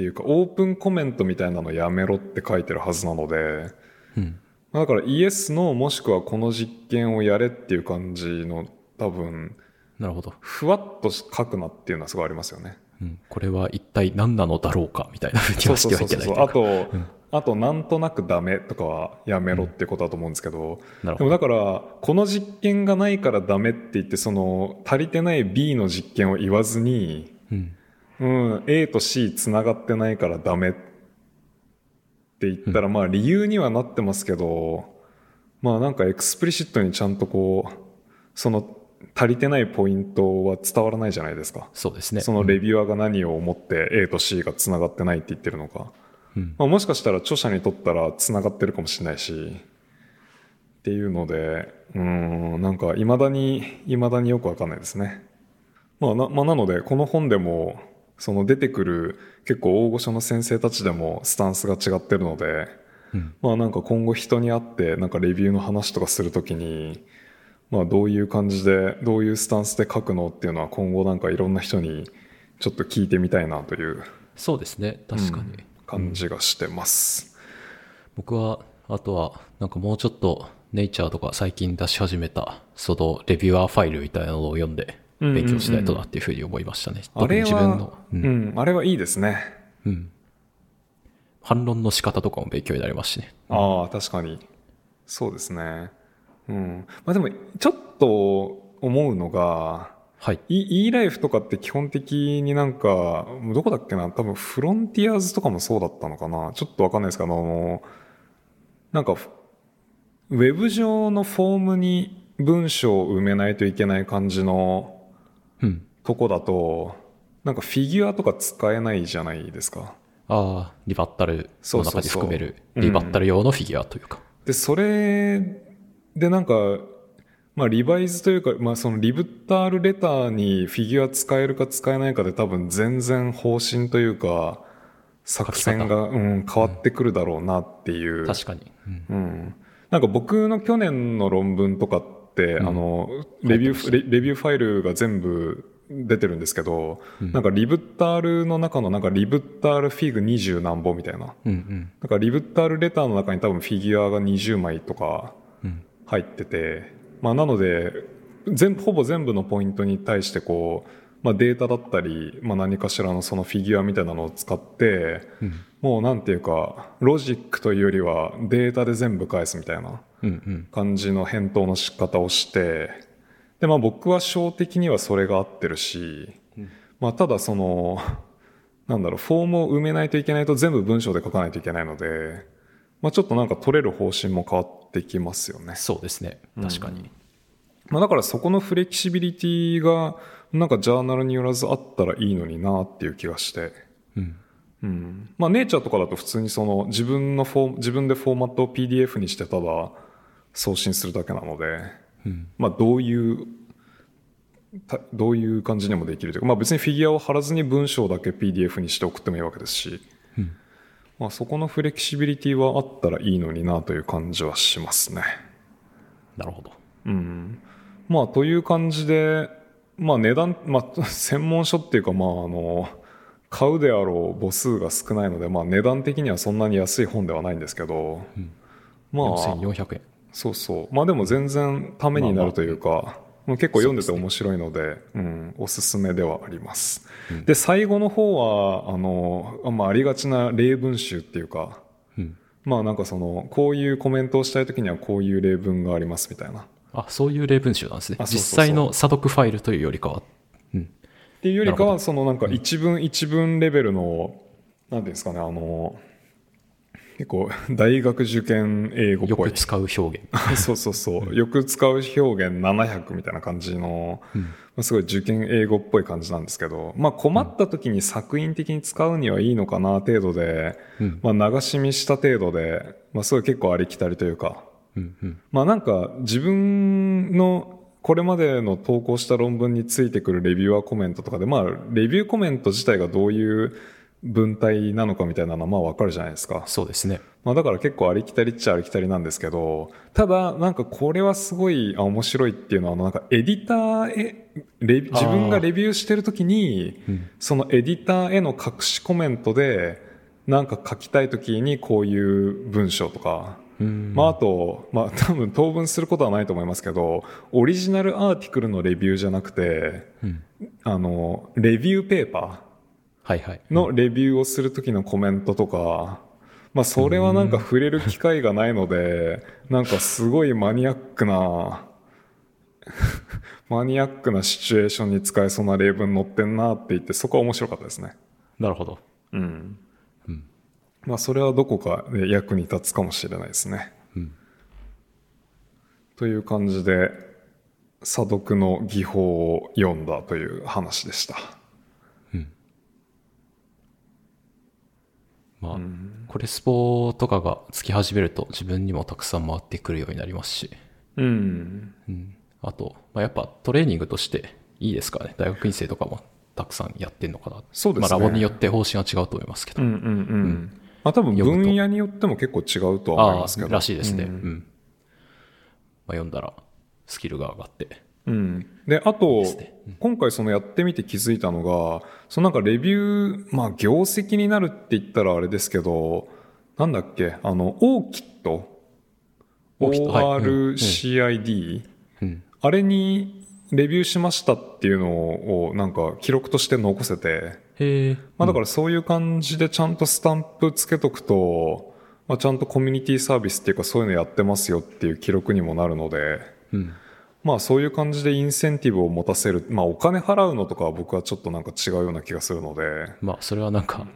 いうか、 open comment みたいなのやめろって書いてるはずなので、うん。だからイエスのもしくはこの実験をやれっていう感じの多分、なるほど。ふわっと書くなっていうのはすごいありますよね。うん。これは一体何なのだろうかみたいなふうにそうはしてはいけないそうそうそう。あと、あと、なんとなくダメとかはやめろってことだと思うんですけど、なるほど。でもだから、この実験がないからダメって言って、その、足りてない B の実験を言わずに、うん。うん、A と C 繋がってないからダメって言ったら、まあ理由にはなってますけど、まあなんか explicit にちゃんとこう、その足りてないポイントは伝わらないじゃないですか。そうですね。そのレビュアーが何を思って A と C が繋がってないって言ってるのか。うんまあ、もしかしたら著者にとったら繋がってるかもしれないし、っていうので、うーん、なんか未だに、未だによくわかんないですね。まあな、まあ、なので、この本でも、その出てくる結構大御所の先生たちでもスタンスが違ってるので、うんまあなんか今後人に会ってなんかレビューの話とかするときに、まあどういう感じで、どういうスタンスで書くのっていうのは今後なんかいろんな人にちょっと聞いてみたいなというそうですね。確かに。うん感じがしてます。僕は、あとは、なんかもうちょっと、ネイチャーとか最近出し始めた、そのレビュアーファイルみたいなのを読んで、うんうんうん勉強しないとなっていうふうに思いましたね。あれ特に自分はの、、ううんん、あれはいいですね。うん。反論の仕方とかも勉強になりますしね。ああ、確かに。そうですね。うん。まあでも、ちょっと思うのが、はい。e, e ライフとかって基本的になんか、どこだっけな？多分フロンティアーズとかもそうだったのかな？ちょっとわかんないですけど、あの、なんか、ウェブ上のフォームに文章を埋めないといけない感じのうん。とこだと、なんかフィギュアとか使えないじゃないですか。ああ、リバッタルの中に含める、リバッタル用のフィギュアというか。で、それでなんか、まあリバイズというか、まあそのリブッタールレターにフィギュア使えるか使えないかで多分全然方針というか、作戦が、うん、変わってくるだろうなっていう。確かに。うんうん。なんか僕の去年の論文とかって、あの、レビュー、レレビューファイルが全部出てるんですけど、なんかリブッタールの中のなんかリブッタールフィグ20何本みたいな。うんうん。なんかリブッタールレターの中に多分フィギュアが20枚とかうん入ってて、まあなので、全ほぼ全部のポイントに対してこう、まあデータだったり、まあ何かしらのそのフィギュアみたいなのを使って、うんもうなんていうか、ロジックというよりはデータで全部返すみたいなうんうん。感じの返答の仕方をして、で、まあ僕は小的にはそれが合ってるし、まあただその、なんだろう、フォームを埋めないといけないと全部文章で書かないといけないので、まあちょっとなんか取れる方針も変わってきますよね。そうですね。確かに。まあ、だからそこの flexibility がなんかジャーナルによらずあったらいいのになっていう気がして。うん。うん。まあ、ネイチャーとかだと普通にその自分のフォー、自分でフォーマットを PDF にしてただ送信するだけなので、うん。まあ、どういう、たどういう感じにもできるというか、まあ別にフィギュアを貼らずに文章だけ PDF にして送ってもいいわけですし、うんまあそこのフレキシビリティはあったらいいのになという感じはしますね。なるほど。うん。まあという感じで、まあ値段、まあ <laughs> 専門書っていうかまああの、買うであろう母数が少ないので、まあ値段的にはそんなに安い本ではないんですけど、まあ、4400円。そうそう。まあでも全然ためになるというか、もう結構読んでて面白いので、うん、おすすめではあります。で、最後の方は、あの、あまあありがちな例文集っていうか、うん。まあなんかその、こういうコメントをしたいときにはこういう例文がありますみたいな。あ、そういう例文集なんですね。実際の査読ファイルというよりかは。うん。っていうよりかは、そのなんか一文一文レベルの、なんていうんですかね、あの、結構大学受験英語っぽい。よく使う表現。<laughs> そうそうそう。よく使う表現700みたいな感じの、まあすごい受験英語っぽい感じなんですけど、まあ困った時に作品的に使うにはいいのかな程度で、うんまあ流し見した程度で、まあすごい結構ありきたりというか、うんうん。まあなんか自分のこれまでの投稿した論文についてくるレビュアーコメントとかで、まあレビューコメント自体がどういう文体なのかみたいなのはまあわかるじゃないですか。そうですね。まあだから結構ありきたりっちゃありきたりなんですけど、ただなんかこれはすごいあ面白いっていうのは、なんかエディターへ、レビ自分がレビューしてるときに、そのエディターへの隠しコメントで、なんか書きたいときにこういう文章とか、うん。まああと、まあ多分当分することはないと思いますけど、オリジナルアーティクルのレビューじゃなくて、うん。あの、レビューペーパ。ーのレビューをするときのコメントとか、まあそれはなんか触れる機会がないので、なんかすごいマニアックな、<laughs> マニアックなシチュエーションに使えそうな例文載ってんなって言って、そこは面白かったですね。なるほど。うん。まあそれはどこかで役に立つかもしれないですね。うんという感じで、査読の技法を読んだという話でした。まあ、これスポとかがつき始めると自分にもたくさん回ってくるようになりますし、うん。うん。あと、まあ、やっぱトレーニングとしていいですからね。大学院生とかもたくさんやってんのかな。そうですねまあ、ラボによって方針は違うと思いますけど。うんうんうん。まあ多分分野によっても結構違うとは思いあますけど。あ、らしいですね。ううんん。まあ、読んだらスキルが上がって。うん。で、あと、すね今回そのやってみて気づいたのが、そのなんかレビュー、まあ業績になるって言ったらあれですけど、なんだっけ、あの、オーキット ORCID、うん。あれにレビューしましたっていうのをなんか記録として残せて、へえ。まあだからそういう感じでちゃんとスタンプつけとくと、まあちゃんと community service っていうかそういうのやってますよっていう記録にもなるので、うん。まあそういう感じでインセンティブを持たせる。まあお金払うのとかは僕はちょっとなんか違うような気がするので。まあ、それはなんか、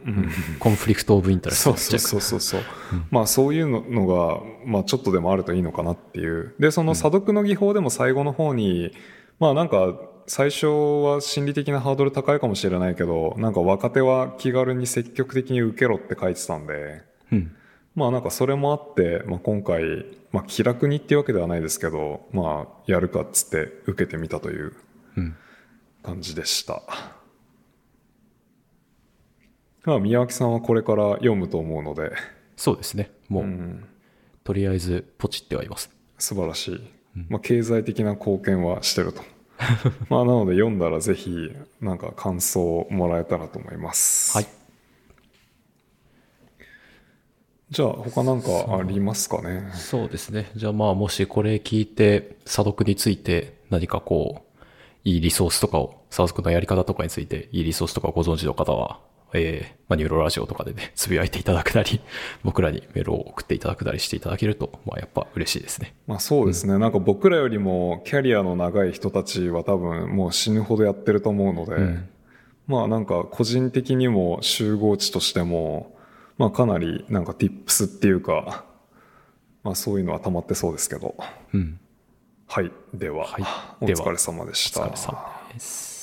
conflict of interest そうそうそうそうそう。まあそういうのが、まあちょっとでもあるといいのかなっていう。で、その査読の技法でも最後の方に、まあなんか最初は心理的なハードル高いかもしれないけど、なんか若手は気軽に積極的に受けろって書いてたんで、うん。まあなんかそれもあって、まあ今回、まあ気楽にっていうわけではないですけど、まあやるかっつって受けてみたといううん。感じでした。まあ宮脇さんはこれから読むと思うので、そうですね。もう、うん、とりあえずポチってはいます。素晴らしい。まあ経済的な貢献はしてると。<laughs> まあなので読んだらぜひなんか感想をもらえたらと思います。はい。じゃあ他なんかありますかね？そうですね。じゃあまあもしこれ聞いて、査読について何かこう、いいリソースとかを、査読のやり方とかについていいリソースとかをご存知の方は、えー、まあニューロラジオとかでね、<laughs> つぶやいていただくなり、<laughs> 僕らにメールを送っていただくなりしていただけると、まあやっぱ嬉しいですね。まあそうですね、なんか僕らよりもキャリアの長い人たちは多分もう死ぬほどやってると思うので、んまあなんか個人的にも集合値としても、まあかなりなんか tips っていうか、まあそういうのは溜まってそうですけど。うん。はい。では、はいお疲れ様でした。お疲れ様です。